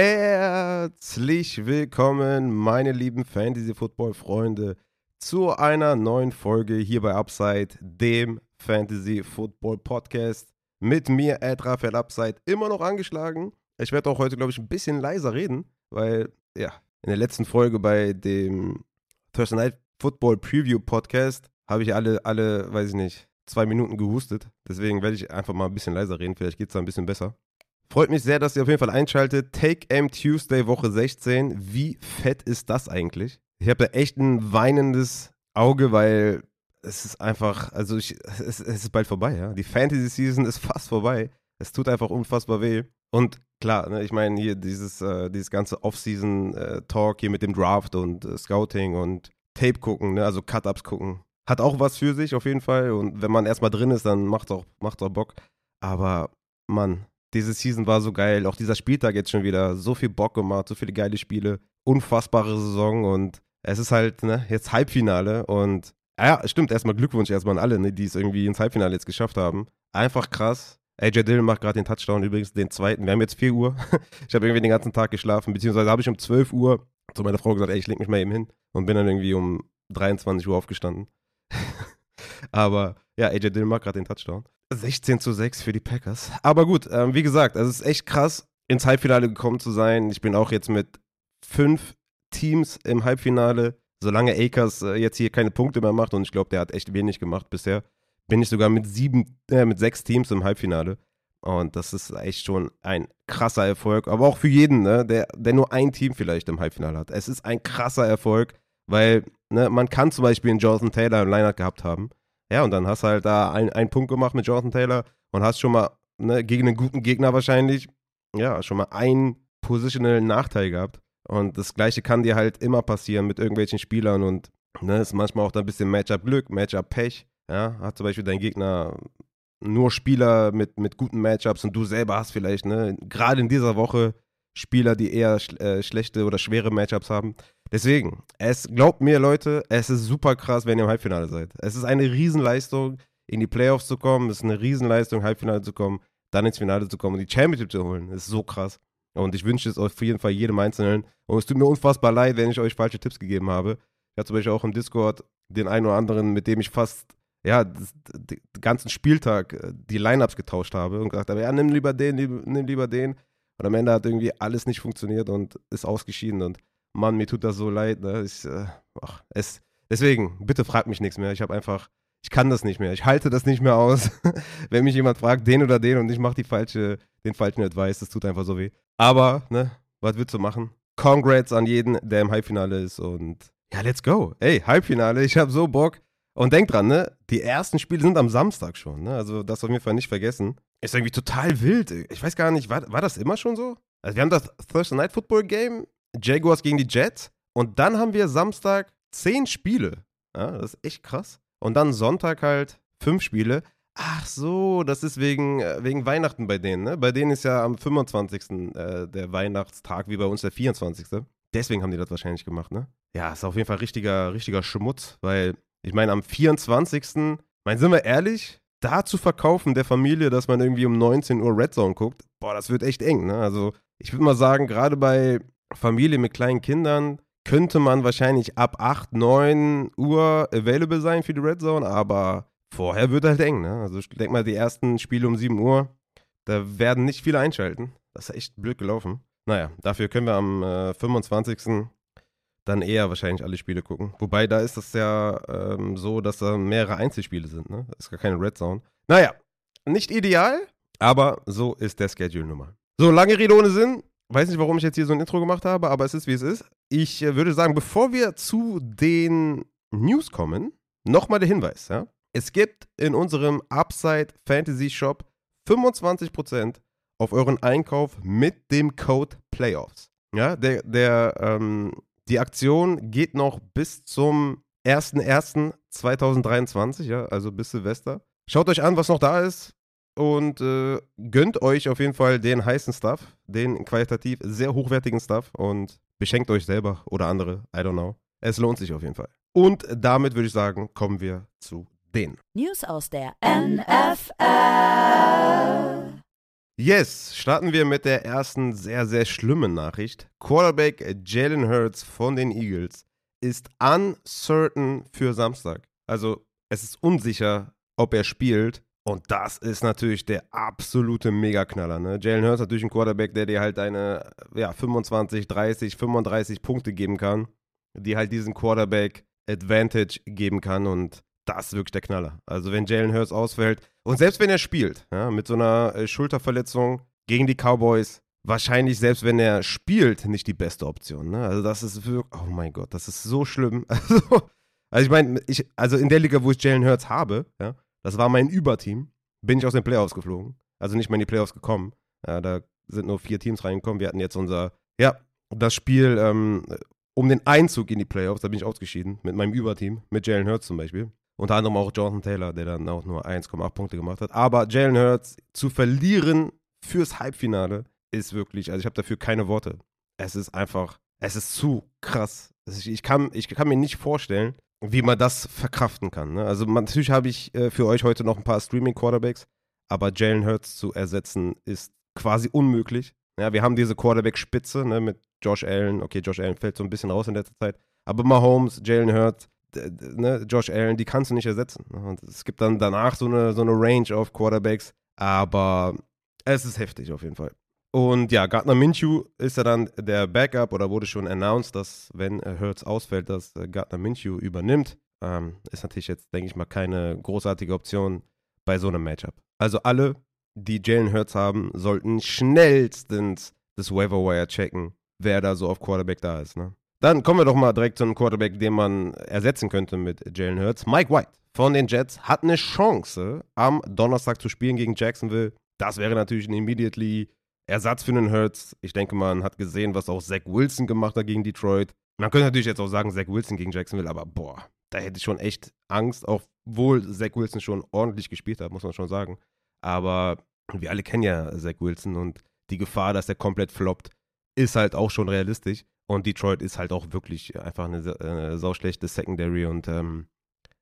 Herzlich willkommen, meine lieben Fantasy-Football-Freunde, zu einer neuen Folge hier bei Upside, dem Fantasy-Football-Podcast. Mit mir, Ed Raphael Upside, immer noch angeschlagen. Ich werde auch heute, glaube ich, ein bisschen leiser reden, weil, ja, in der letzten Folge bei dem Thursday Night Football Preview Podcast habe ich alle, alle, weiß ich nicht, zwei Minuten gehustet. Deswegen werde ich einfach mal ein bisschen leiser reden. Vielleicht geht es da ein bisschen besser. Freut mich sehr, dass ihr auf jeden Fall einschaltet. Take M Tuesday Woche 16. Wie fett ist das eigentlich? Ich habe da echt ein weinendes Auge, weil es ist einfach, also ich, es, es ist bald vorbei, ja. Die Fantasy Season ist fast vorbei. Es tut einfach unfassbar weh. Und klar, ne, ich meine hier dieses, äh, dieses ganze Off-Season-Talk äh, hier mit dem Draft und äh, Scouting und Tape gucken, ne, also Cut-Ups gucken. Hat auch was für sich auf jeden Fall. Und wenn man erstmal drin ist, dann macht auch, auch Bock. Aber Mann, diese Season war so geil. Auch dieser Spieltag jetzt schon wieder so viel Bock gemacht, so viele geile Spiele. Unfassbare Saison und es ist halt ne, jetzt Halbfinale und ja, stimmt, erstmal Glückwunsch erstmal an alle, ne, die es irgendwie ins Halbfinale jetzt geschafft haben. Einfach krass. AJ Dillon macht gerade den Touchdown, übrigens den zweiten. Wir haben jetzt 4 Uhr. ich habe irgendwie den ganzen Tag geschlafen, beziehungsweise habe ich um 12 Uhr zu meiner Frau gesagt, ey, ich leg mich mal eben hin und bin dann irgendwie um 23 Uhr aufgestanden. Aber ja, AJ Dillon macht gerade den Touchdown. 16 zu 6 für die Packers. Aber gut, ähm, wie gesagt, also es ist echt krass, ins Halbfinale gekommen zu sein. Ich bin auch jetzt mit fünf Teams im Halbfinale. Solange Akers äh, jetzt hier keine Punkte mehr macht, und ich glaube, der hat echt wenig gemacht bisher, bin ich sogar mit sieben, äh, mit sechs Teams im Halbfinale. Und das ist echt schon ein krasser Erfolg. Aber auch für jeden, ne, der, der nur ein Team vielleicht im Halbfinale hat. Es ist ein krasser Erfolg, weil ne, man kann zum Beispiel einen Jonathan Taylor im Lineup gehabt haben ja, und dann hast du halt da ein, einen Punkt gemacht mit Jonathan Taylor und hast schon mal ne, gegen einen guten Gegner wahrscheinlich, ja, schon mal einen positionellen Nachteil gehabt. Und das Gleiche kann dir halt immer passieren mit irgendwelchen Spielern und ne, ist manchmal auch da ein bisschen Matchup-Glück, Matchup-Pech. Ja, hat zum Beispiel dein Gegner nur Spieler mit, mit guten Matchups und du selber hast vielleicht, ne, gerade in dieser Woche Spieler, die eher äh, schlechte oder schwere Matchups haben. Deswegen, es glaubt mir, Leute, es ist super krass, wenn ihr im Halbfinale seid. Es ist eine Riesenleistung, in die Playoffs zu kommen. Es ist eine Riesenleistung, Halbfinale zu kommen, dann ins Finale zu kommen und die Championship zu holen. Das ist so krass. Und ich wünsche es auf jeden Fall jedem Einzelnen. Und es tut mir unfassbar leid, wenn ich euch falsche Tipps gegeben habe. Ich hatte zum Beispiel auch im Discord den einen oder anderen, mit dem ich fast ja, den ganzen Spieltag äh, die Lineups getauscht habe und gesagt habe, ja, nimm lieber den, nimm lieber den. Und am Ende hat irgendwie alles nicht funktioniert und ist ausgeschieden. Und Mann, mir tut das so leid. Ne? Ich, äh, ach, es, deswegen, bitte frag mich nichts mehr. Ich habe einfach, ich kann das nicht mehr. Ich halte das nicht mehr aus. Wenn mich jemand fragt, den oder den und ich mache falsche, den falschen Advice, das tut einfach so weh. Aber, ne, was willst du machen? Congrats an jeden, der im Halbfinale ist und ja, let's go. Ey, Halbfinale, ich habe so Bock. Und denk dran, ne, die ersten Spiele sind am Samstag schon, ne? Also das auf jeden Fall nicht vergessen. Ist irgendwie total wild. Ich weiß gar nicht, war, war das immer schon so? Also wir haben das Thursday Night Football Game Jaguars gegen die Jets. Und dann haben wir Samstag zehn Spiele. Ja, das ist echt krass. Und dann Sonntag halt fünf Spiele. Ach so, das ist wegen, äh, wegen Weihnachten bei denen, ne? Bei denen ist ja am 25. Äh, der Weihnachtstag, wie bei uns der 24. Deswegen haben die das wahrscheinlich gemacht, ne? Ja, ist auf jeden Fall richtiger, richtiger Schmutz, weil ich meine, am 24. Mein, sind wir ehrlich, da zu verkaufen der Familie, dass man irgendwie um 19 Uhr Red Zone guckt, boah, das wird echt eng, ne? Also, ich würde mal sagen, gerade bei Familie mit kleinen Kindern könnte man wahrscheinlich ab 8, 9 Uhr available sein für die Red Zone, aber vorher wird halt eng. Ne? Also ich denke mal, die ersten Spiele um 7 Uhr, da werden nicht viele einschalten. Das ist echt blöd gelaufen. Naja, dafür können wir am äh, 25. dann eher wahrscheinlich alle Spiele gucken. Wobei da ist das ja ähm, so, dass da mehrere Einzelspiele sind. Ne? Das ist gar keine Red Zone. Naja, nicht ideal, aber so ist der Schedule nun. So, lange Rede ohne Sinn weiß nicht, warum ich jetzt hier so ein Intro gemacht habe, aber es ist, wie es ist. Ich äh, würde sagen, bevor wir zu den News kommen, nochmal der Hinweis. Ja? Es gibt in unserem Upside Fantasy Shop 25% auf euren Einkauf mit dem Code Playoffs. Ja, der, der, ähm, die Aktion geht noch bis zum 01.01.2023, ja, also bis Silvester. Schaut euch an, was noch da ist und äh, gönnt euch auf jeden Fall den heißen Stuff, den qualitativ sehr hochwertigen Stuff und beschenkt euch selber oder andere, I don't know. Es lohnt sich auf jeden Fall. Und damit würde ich sagen, kommen wir zu den News aus der NFL. Yes, starten wir mit der ersten sehr, sehr schlimmen Nachricht. Quarterback Jalen Hurts von den Eagles ist uncertain für Samstag. Also es ist unsicher, ob er spielt. Und das ist natürlich der absolute Megaknaller. Ne? Jalen Hurts ist natürlich ein Quarterback, der dir halt deine ja, 25, 30, 35 Punkte geben kann, die halt diesen Quarterback Advantage geben kann. Und das ist wirklich der Knaller. Also wenn Jalen Hurts ausfällt und selbst wenn er spielt, ja, mit so einer äh, Schulterverletzung gegen die Cowboys, wahrscheinlich selbst wenn er spielt, nicht die beste Option. Ne? Also das ist wirklich, oh mein Gott, das ist so schlimm. Also, also ich meine, also in der Liga, wo ich Jalen Hurts habe, ja, das war mein Überteam, bin ich aus den Playoffs geflogen. Also nicht mal in die Playoffs gekommen. Ja, da sind nur vier Teams reingekommen. Wir hatten jetzt unser, ja, das Spiel ähm, um den Einzug in die Playoffs, da bin ich ausgeschieden mit meinem Überteam, mit Jalen Hurts zum Beispiel. Unter anderem auch Jonathan Taylor, der dann auch nur 1,8 Punkte gemacht hat. Aber Jalen Hurts zu verlieren fürs Halbfinale ist wirklich, also ich habe dafür keine Worte. Es ist einfach, es ist zu krass. Ich kann, ich kann mir nicht vorstellen, wie man das verkraften kann. Ne? Also natürlich habe ich äh, für euch heute noch ein paar Streaming-Quarterbacks, aber Jalen Hurts zu ersetzen ist quasi unmöglich. Ja, wir haben diese Quarterback-Spitze ne, mit Josh Allen. Okay, Josh Allen fällt so ein bisschen raus in letzter Zeit. Aber Mahomes, Jalen Hurts, ne, Josh Allen, die kannst du nicht ersetzen. Und es gibt dann danach so eine, so eine Range of Quarterbacks, aber es ist heftig auf jeden Fall. Und ja, Gardner Minshew ist ja dann der Backup oder wurde schon announced, dass wenn Hurts ausfällt, dass äh, Gardner Minshew übernimmt. Ähm, ist natürlich jetzt, denke ich mal, keine großartige Option bei so einem Matchup. Also alle, die Jalen Hurts haben, sollten schnellstens das Waiver Wire checken, wer da so auf Quarterback da ist. Ne? Dann kommen wir doch mal direkt zu einem Quarterback, den man ersetzen könnte mit Jalen Hurts. Mike White von den Jets hat eine Chance, am Donnerstag zu spielen gegen Jacksonville. Das wäre natürlich ein immediately Ersatz für den Hurts. Ich denke, man hat gesehen, was auch Zach Wilson gemacht hat gegen Detroit. Man könnte natürlich jetzt auch sagen, Zach Wilson gegen Jacksonville, aber boah, da hätte ich schon echt Angst, obwohl Zach Wilson schon ordentlich gespielt hat, muss man schon sagen. Aber wir alle kennen ja Zach Wilson und die Gefahr, dass er komplett floppt, ist halt auch schon realistisch. Und Detroit ist halt auch wirklich einfach eine, äh, sauschlechte Secondary und ähm,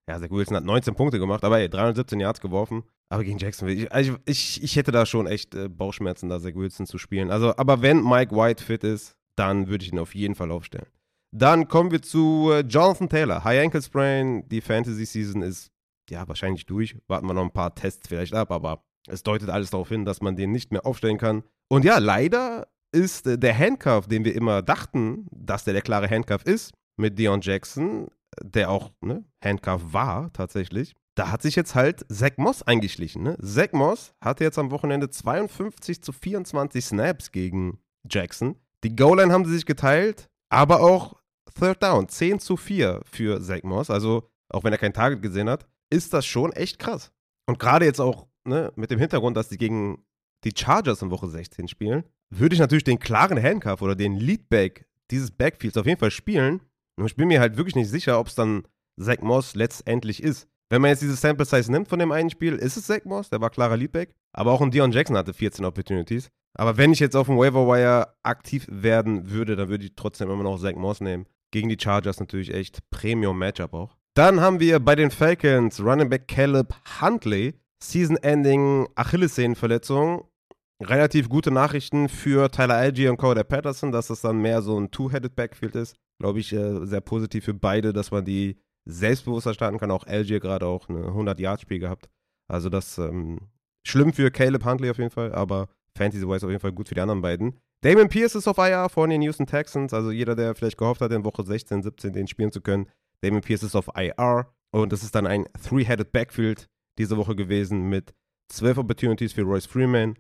ja, Zach Wilson hat 19 Punkte gemacht, aber ey, 317 Yards geworfen. Aber gegen Jacksonville, ich, also ich, ich hätte da schon echt äh, Bauchschmerzen, da Zach Wilson zu spielen. Also, aber wenn Mike White fit ist, dann würde ich ihn auf jeden Fall aufstellen. Dann kommen wir zu äh, Jonathan Taylor. High Ankle Sprain, die Fantasy Season ist ja wahrscheinlich durch. Warten wir noch ein paar Tests vielleicht ab, aber es deutet alles darauf hin, dass man den nicht mehr aufstellen kann. Und ja, leider ist äh, der Handcuff, den wir immer dachten, dass der der klare Handcuff ist, mit Dion Jackson, der auch ne, Handcuff war tatsächlich. Da hat sich jetzt halt Zach Moss eingeschlichen. Ne? Zach Moss hatte jetzt am Wochenende 52 zu 24 Snaps gegen Jackson. Die Goal-Line haben sie sich geteilt, aber auch Third Down, 10 zu 4 für Zach Moss. Also, auch wenn er kein Target gesehen hat, ist das schon echt krass. Und gerade jetzt auch ne, mit dem Hintergrund, dass sie gegen die Chargers in Woche 16 spielen, würde ich natürlich den klaren Handcuff oder den Leadback dieses Backfields auf jeden Fall spielen. Und ich bin mir halt wirklich nicht sicher, ob es dann Zach Moss letztendlich ist. Wenn man jetzt diese Sample Size nimmt von dem einen Spiel, ist es Zach Moss, der war klarer Leadback. Aber auch ein Dion Jackson hatte 14 Opportunities. Aber wenn ich jetzt auf dem Waiver Wire aktiv werden würde, dann würde ich trotzdem immer noch Zach Moss nehmen. Gegen die Chargers natürlich echt Premium-Matchup auch. Dann haben wir bei den Falcons Running Back Caleb Huntley. Season-Ending Achillessehnenverletzung relativ gute Nachrichten für Tyler Algier und Cody Patterson, dass das dann mehr so ein Two-Headed Backfield ist. Glaube ich, äh, sehr positiv für beide, dass man die selbstbewusster starten kann. Auch Algier gerade auch eine 100-Yard-Spiel gehabt. Also das ähm, schlimm für Caleb Huntley auf jeden Fall, aber Fantasy-wise auf jeden Fall gut für die anderen beiden. Damon Pierce ist auf IR von den Houston Texans. Also jeder, der vielleicht gehofft hat, in Woche 16, 17 den spielen zu können. Damon Pierce ist auf IR. Und das ist dann ein Three-Headed Backfield diese Woche gewesen mit 12 Opportunities für Royce Freeman,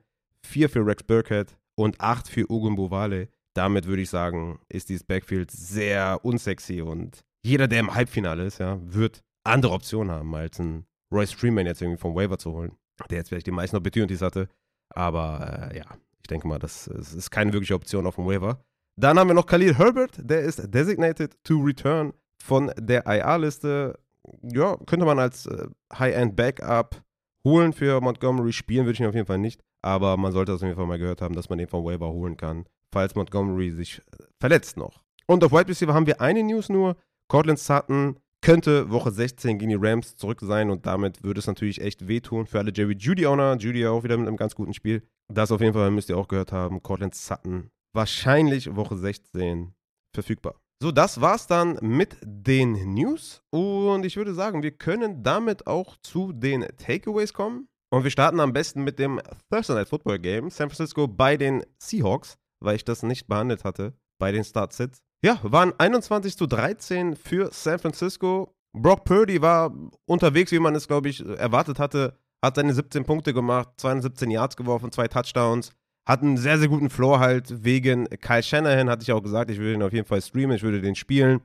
4 für Rex Burkhead und 8 für Ugo Bovale. Damit würde ich sagen, ist dieses Backfield sehr unsexy und jeder, der im Halbfinale ist, ja, wird andere Optionen haben, als einen Royce Freeman jetzt irgendwie vom Waiver zu holen, der jetzt vielleicht die meisten Opportunities hatte. Aber äh, ja, ich denke mal, das, das, ist keine wirkliche Option auf dem Waiver. Dann haben wir noch Khalil Herbert, der ist designated to return von der IR-Liste. Ja, könnte man als äh, High-End-Backup holen für Montgomery. Spielen würde ich ihn auf jeden Fall nicht. Aber man sollte das auf jeden Fall mal gehört haben, dass man den vom Waiver holen kann, falls Montgomery sich äh, verletzt noch. Und auf Wide Receiver haben wir eine News nur. Cortland Sutton könnte Woche 16 gegen die Rams zurück sein und damit würde es natürlich echt wehtun für alle Jerry Judy-Owner. Judy auch wieder mit einem ganz guten Spiel Das auf jeden Fall müsst ihr auch gehört haben. Cortland Sutton wahrscheinlich Woche 16 verfügbar. So, das war's dann mit den News. Und ich würde sagen, wir können damit auch zu den Takeaways kommen. Und wir starten am besten mit dem Thursday Night Football Game. San Francisco bei den Seahawks, weil ich das nicht behandelt hatte bei den Start-Sits. Ja, waren 21 zu 13 für San Francisco. Brock Purdy war unterwegs, wie man es, glaube ich, erwartet hatte. Hat seine 17 Punkte gemacht, 217 Yards geworfen, zwei Touchdowns. Hat einen sehr, sehr guten Floor halt wegen Kyle Shanahan, hatte ich auch gesagt, ich würde ihn auf jeden Fall streamen, ich würde den spielen.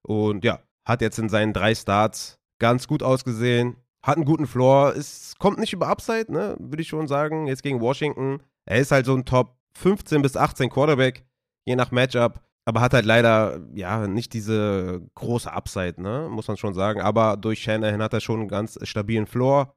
Und ja, hat jetzt in seinen drei Starts ganz gut ausgesehen. Hat einen guten Floor. Es kommt nicht über Upside, ne, würde ich schon sagen. Jetzt gegen Washington. Er ist halt so ein Top 15 bis 18 Quarterback, je nach Matchup. Aber hat halt leider, ja, nicht diese große Upside, ne? Muss man schon sagen. Aber durch Shanahan hat er schon einen ganz stabilen Floor.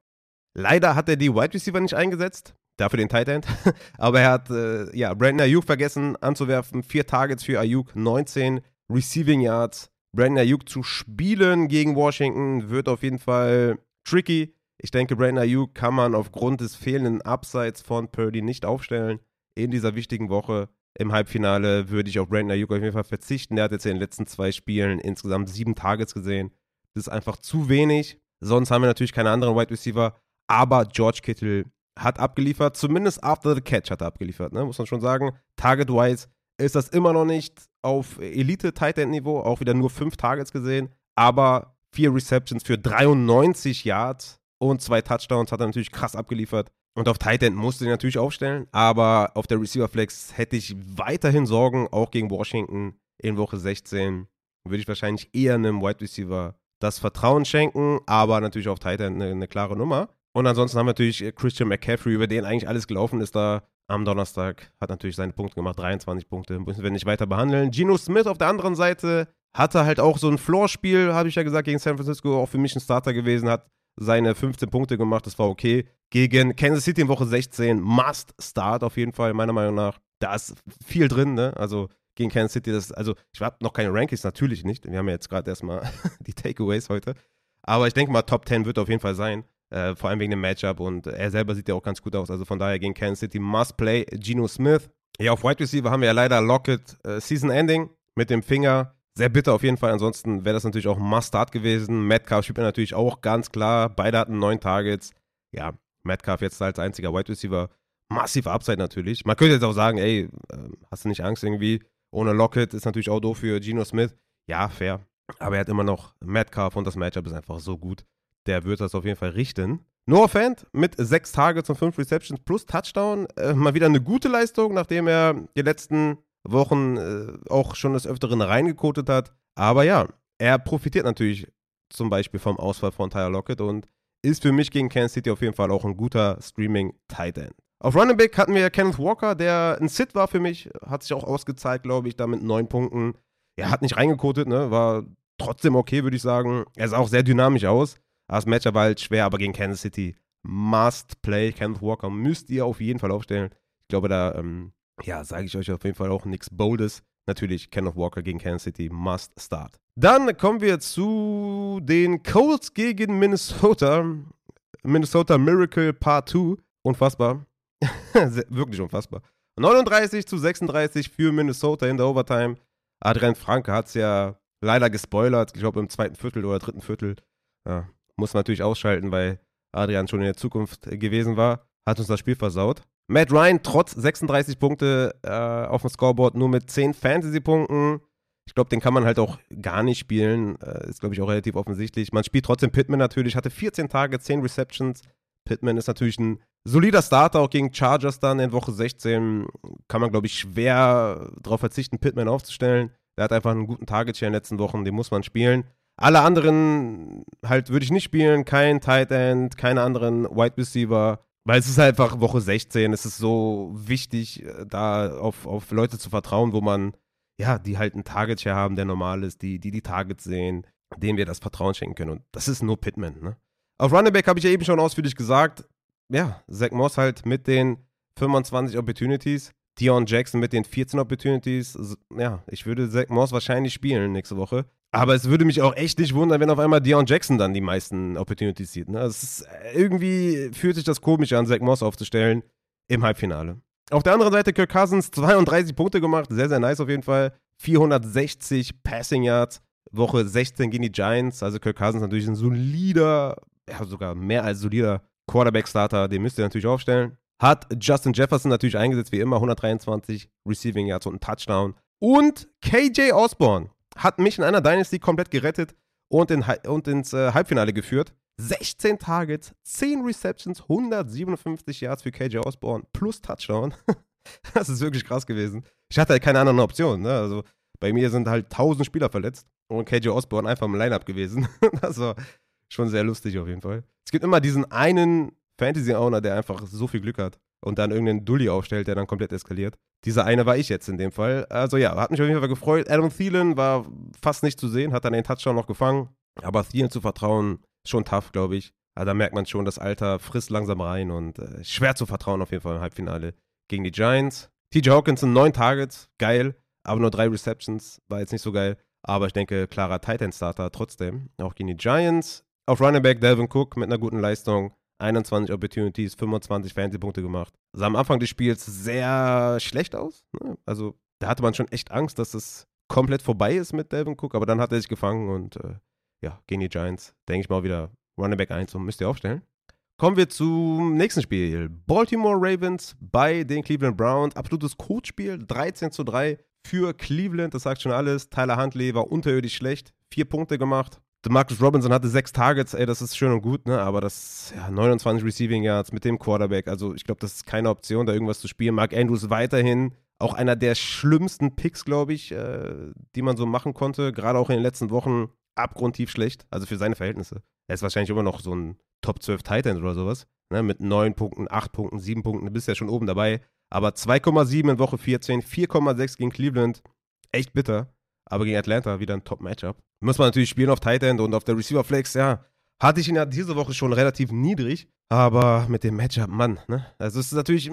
Leider hat er die Wide Receiver nicht eingesetzt. Dafür den Tight End. Aber er hat, äh, ja, Brandon Ayuk vergessen anzuwerfen. Vier Targets für Ayuk, 19 Receiving Yards. Brandon Ayuk zu spielen gegen Washington wird auf jeden Fall tricky. Ich denke, Brandon Ayuk kann man aufgrund des fehlenden Upsides von Purdy nicht aufstellen in dieser wichtigen Woche. Im Halbfinale würde ich auf Brandon Ayuk auf jeden Fall verzichten. Er hat jetzt in den letzten zwei Spielen insgesamt sieben Targets gesehen. Das ist einfach zu wenig. Sonst haben wir natürlich keine anderen Wide Receiver. Aber George Kittle hat abgeliefert. Zumindest after the catch hat er abgeliefert, ne? muss man schon sagen. Target-wise ist das immer noch nicht auf Elite-Tight End-Niveau. Auch wieder nur fünf Targets gesehen. Aber vier Receptions für 93 Yards und zwei Touchdowns hat er natürlich krass abgeliefert. Und auf Tight End musste ich natürlich aufstellen, aber auf der Receiver Flex hätte ich weiterhin Sorgen, auch gegen Washington in Woche 16 würde ich wahrscheinlich eher einem Wide Receiver das Vertrauen schenken, aber natürlich auf Tight End eine, eine klare Nummer. Und ansonsten haben wir natürlich Christian McCaffrey, über den eigentlich alles gelaufen ist da am Donnerstag, hat natürlich seine Punkte gemacht, 23 Punkte, müssen wir nicht weiter behandeln. Geno Smith auf der anderen Seite hatte halt auch so ein Floor-Spiel, habe ich ja gesagt, gegen San Francisco, auch für mich ein Starter gewesen, hat seine 15 Punkte gemacht, das war okay. Gegen Kansas City in Woche 16, Must Start auf jeden Fall, meiner Meinung nach. Da ist viel drin, ne? Also gegen Kansas City, das, also ich habe noch keine Rankings, natürlich nicht. Wir haben ja jetzt gerade erstmal die Takeaways heute. Aber ich denke mal, Top 10 wird auf jeden Fall sein. Äh, vor allem wegen dem Matchup und er selber sieht ja auch ganz gut aus. Also von daher gegen Kansas City Must Play. Geno Smith. Ja, auf Wide Receiver haben wir ja leider Lockett äh, Season Ending mit dem Finger. Sehr bitter auf jeden Fall. Ansonsten wäre das natürlich auch ein Must-Start gewesen. Metcalf spielt natürlich auch ganz klar. Beide hatten neun Targets. Ja, Metcalf jetzt als einziger Wide Receiver. Massive Upside natürlich. Man könnte jetzt auch sagen, ey, ähm, hast du nicht Angst irgendwie? Ohne Lockett ist natürlich auch doof für Geno Smith. Ja, fair. Aber er hat immer noch Metcalf und das Matchup ist einfach so gut. Der wird das auf jeden Fall richten. Noah Fant mit sechs Targets und fünf Receptions plus Touchdown. Äh, mal wieder eine gute Leistung, nachdem er die letzten Wochen äh, auch schon des Öfteren reingekotet hat. Aber ja, er profitiert natürlich zum Beispiel vom Ausfall von Tyler Lockett und ist für mich gegen Kansas City auf jeden Fall auch ein guter Streaming-Tight End. Auf Running Back hatten wir Kenneth Walker, der ein Sit war für mich, hat sich auch ausgezeigt, glaube ich, da mit neun Punkten. Er hat nicht reingekotet, ne? war trotzdem okay, würde ich sagen. Er sah auch sehr dynamisch aus. Das Matchup war halt schwer, aber gegen Kansas City must play. Kenneth Walker müsst ihr auf jeden Fall aufstellen. Ich glaube, da ähm, ja, sage ich euch auf jeden Fall auch nichts Boldes. Natürlich, Kenneth Walker gegen Kansas City must start. Dann kommen wir zu den Colts gegen Minnesota. Minnesota Miracle Part 2. Unfassbar. Wirklich unfassbar. 39 zu 36 für Minnesota in der Overtime. Adrian Franke hat es ja leider gespoilert. Ich glaube im zweiten Viertel oder dritten Viertel. Ja, muss natürlich ausschalten, weil Adrian schon in der Zukunft gewesen war. Hat uns das Spiel versaut. Matt Ryan trotz 36 Punkte äh, auf dem Scoreboard nur mit 10 Fantasy-Punkten. Ich glaube, den kann man halt auch gar nicht spielen. Äh, ist, glaube ich, auch relativ offensichtlich. Man spielt trotzdem Pittman natürlich, hatte 14 Tage, 10 Receptions. Pittman ist natürlich ein solider Starter, auch gegen Chargers dann in Woche 16. Kann man, glaube ich, schwer darauf verzichten, Pittman aufzustellen. Der hat einfach einen guten Target-Share in den letzten Wochen, den muss man spielen. Alle anderen halt würde ich nicht spielen. Kein Tight End, keine anderen Wide Receiver. Weil es ist einfach Woche 16, es ist so wichtig, äh, da auf, auf Leute zu vertrauen, wo man, ja, die halt einen Target-Share haben, der normal ist, die, die die Targets sehen, denen wir das Vertrauen schenken können. Und das ist nur Pittman, ne? Auf Running Back habe ich ja eben schon ausführlich gesagt, ja, Zach Moss halt mit den 25 Opportunities, Dion Jackson mit den 14 Opportunities. Ja, ich würde Zach Moss wahrscheinlich spielen nächste Woche. Aber es würde mich auch echt nicht wundern, wenn auf einmal Dion Jackson dann die meisten Opportunities sieht. Ne? Ist, irgendwie fühlt sich das komisch an, Zach Moss aufzustellen im Halbfinale. Auf der anderen Seite Kirk Cousins 32 Punkte gemacht, sehr, sehr nice auf jeden Fall. 460 Passing Yards, Woche 16 gegen die Giants. Also Kirk Cousins natürlich ein solider, ja sogar mehr als solider Quarterback-Starter, den müsst ihr natürlich aufstellen. Hat Justin Jefferson natürlich eingesetzt, wie immer, 123 Receiving Yards und ein Touchdown. Und KJ Osborne hat mich in einer Dynasty komplett gerettet und, in, und ins äh, Halbfinale geführt. 16 Targets, 10 Receptions, 157 Yards für KJ Osborne plus Touchdown. das ist wirklich krass gewesen. Ich hatte halt keine anderen Optionen. Ne? Also bei mir sind halt 1000 Spieler verletzt und KJ Osborne einfach im Lineup gewesen. das war schon sehr lustig auf jeden Fall. Es gibt immer diesen einen Fantasy-Owner, der einfach so viel Glück hat und dann irgendeinen Dulli aufstellt, der dann komplett eskaliert. Dieser eine war ich jetzt in dem Fall. Also ja, hat mich auf jeden Fall gefreut. Adam Thielen war fast nicht zu sehen, hat dann den Touchdown noch gefangen. Aber Thielen zu vertrauen, schon tough, glaube ich. Aber da merkt man schon, das Alter frisst langsam rein und äh, schwer zu vertrauen auf jeden Fall im Halbfinale gegen die Giants. TJ Hawkinson, neun Targets, geil, aber nur drei Receptions, war jetzt nicht so geil. Aber ich denke, klarer Titan-Starter trotzdem, auch gegen die Giants. Auf Running Back Delvin Cook mit einer guten Leistung, 21 Opportunities, 25 Fantasy-Punkte gemacht. Sah am Anfang des Spiels sehr schlecht aus. Ne? Also da hatte man schon echt Angst, dass es komplett vorbei ist mit Delvin Cook, aber dann hat er sich gefangen und äh, ja, gegen die Giants, denke ich mal wieder Running Back 1 und müsst ihr aufstellen. Kommen wir zum nächsten Spiel. Baltimore Ravens bei den Cleveland Browns. Absolutes Codespiel. 13 zu 3 für Cleveland. Das sagt schon alles. Tyler Huntley war unterirdisch schlecht. Vier Punkte gemacht. Marcus Robinson hatte sechs Targets. Ey, das ist schön und gut, ne? Aber das, ja, 29 Receiving Yards mit dem Quarterback. Also, ich glaube, das ist keine Option, da irgendwas zu spielen. Mark Andrews weiterhin auch einer der schlimmsten Picks, glaube ich, äh, die man so machen konnte. Gerade auch in den letzten Wochen abgrundtief schlecht, also für seine Verhältnisse. Er ist wahrscheinlich immer noch so ein Top 12 Titan oder sowas. Ne, mit 9 Punkten, 8 Punkten, 7 Punkten, du bist ja schon oben dabei. Aber 2,7 in Woche 14, 4,6 gegen Cleveland. Echt bitter. Aber gegen Atlanta wieder ein Top-Matchup. Muss man natürlich spielen auf Titan und auf der Receiver Flex, ja. Hatte ich ihn ja diese Woche schon relativ niedrig. Aber mit dem Matchup, Mann, ne? Also es ist natürlich, äh,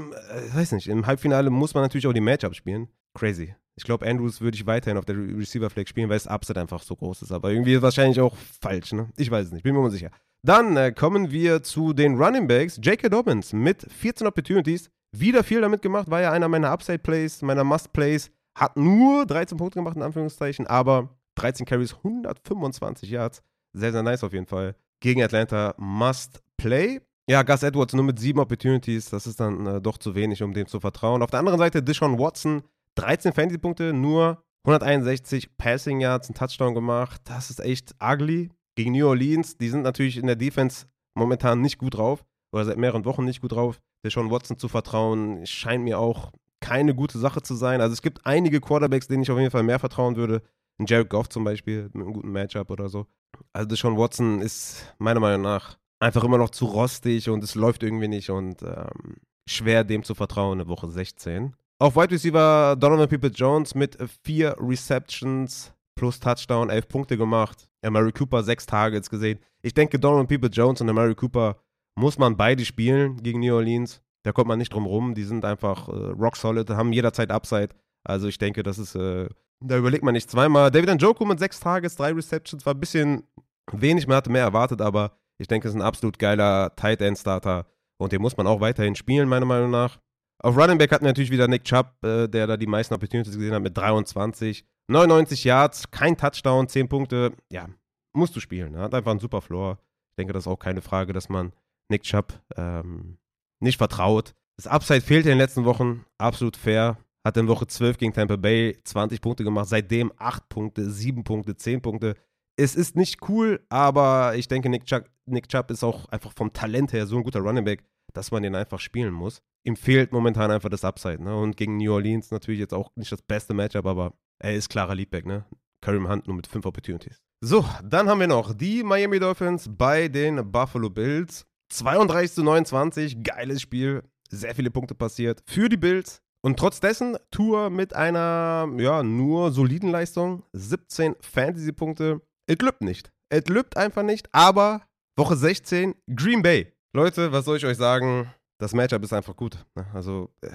weiß nicht, im Halbfinale muss man natürlich auch die Matchups spielen. Crazy. Ich glaube, Andrews würde ich weiterhin auf der Receiver Flag spielen, weil das Upset einfach so groß ist. Aber irgendwie ist wahrscheinlich auch falsch, ne? Ich weiß es nicht, bin mir unsicher. Dann äh, kommen wir zu den Running Backs. J.K. Dobbins mit 14 Opportunities. Wieder viel damit gemacht, war ja einer meiner Upside-Plays, meiner Must-Plays. Hat nur 13 Punkte gemacht, in Anführungszeichen, aber 13 Carries, 125 Yards. Sehr, sehr nice auf jeden Fall. Gegen Atlanta Must-Play. Ja, Gus Edwards nur mit sieben Opportunities. Das ist dann äh, doch zu wenig, um dem zu vertrauen. Auf der anderen Seite Dishon Watson 13 Fantasy-Punkte, nur 161 Passing Yards, ein Touchdown gemacht. Das ist echt ugly. Gegen New Orleans, die sind natürlich in der Defense momentan nicht gut drauf. Oder seit mehreren Wochen nicht gut drauf. Der Sean Watson zu vertrauen, scheint mir auch keine gute Sache zu sein. Also es gibt einige Quarterbacks, denen ich auf jeden Fall mehr vertrauen würde. Ein Jared Goff zum Beispiel mit einem guten Matchup oder so. Also der Sean Watson ist meiner Meinung nach einfach immer noch zu rostig und es läuft irgendwie nicht und ähm, schwer dem zu vertrauen in Woche 16. Auf Wide Receiver Donovan Peoples-Jones mit vier Receptions plus Touchdown, elf Punkte gemacht. Mary Cooper sechs Targets gesehen. Ich denke, Donovan Peoples-Jones und Mary Cooper muss man beide spielen gegen New Orleans. Da kommt man nicht drum rum. Die sind einfach äh, rock solid, haben jederzeit Upside. Also ich denke, das ist, äh, da überlegt man nicht zweimal. David Njoku mit sechs Targets, drei Receptions, war ein bisschen wenig, man hatte mehr erwartet, aber ich denke, es ist ein absolut geiler Tight End Starter und den muss man auch weiterhin spielen, meiner Meinung nach. Auf Running Back hatten wir natürlich wieder Nick Chubb, äh, der da die meisten Opportunities gesehen hat mit 23. 99 Yards, kein Touchdown, 10 Punkte. Ja, musst du spielen. Er ne? hat einfach einen super Floor. Ich denke, das ist auch keine Frage, dass man Nick Chubb ähm, nicht vertraut. Das Upside fehlte in den letzten Wochen. Absolut fair. Hat in Woche 12 gegen Tampa Bay 20 Punkte gemacht. Seitdem 8 Punkte, 7 Punkte, 10 Punkte. Es ist nicht cool, aber ich denke, Nick Chubb, Nick Chubb ist auch einfach vom Talent her so ein guter Running Back, dass man den einfach spielen muss ihm fehlt momentan einfach das Upside. Ne? Und gegen New Orleans natürlich jetzt auch nicht das beste Matchup, aber er ist klarer Leadback. Ne? Kareem Hunt nur mit fünf Opportunities. So, dann haben wir noch die Miami Dolphins bei den Buffalo Bills. 32 zu 29, geiles Spiel. Sehr viele Punkte passiert für die Bills. Und trotz dessen Tour mit einer, ja, nur soliden Leistung. 17 Fantasy-Punkte. Es lübt nicht. Es lübt einfach nicht. Aber Woche 16, Green Bay. Leute, was soll ich euch sagen? das Matchup ist einfach gut. Ne? Also, äh,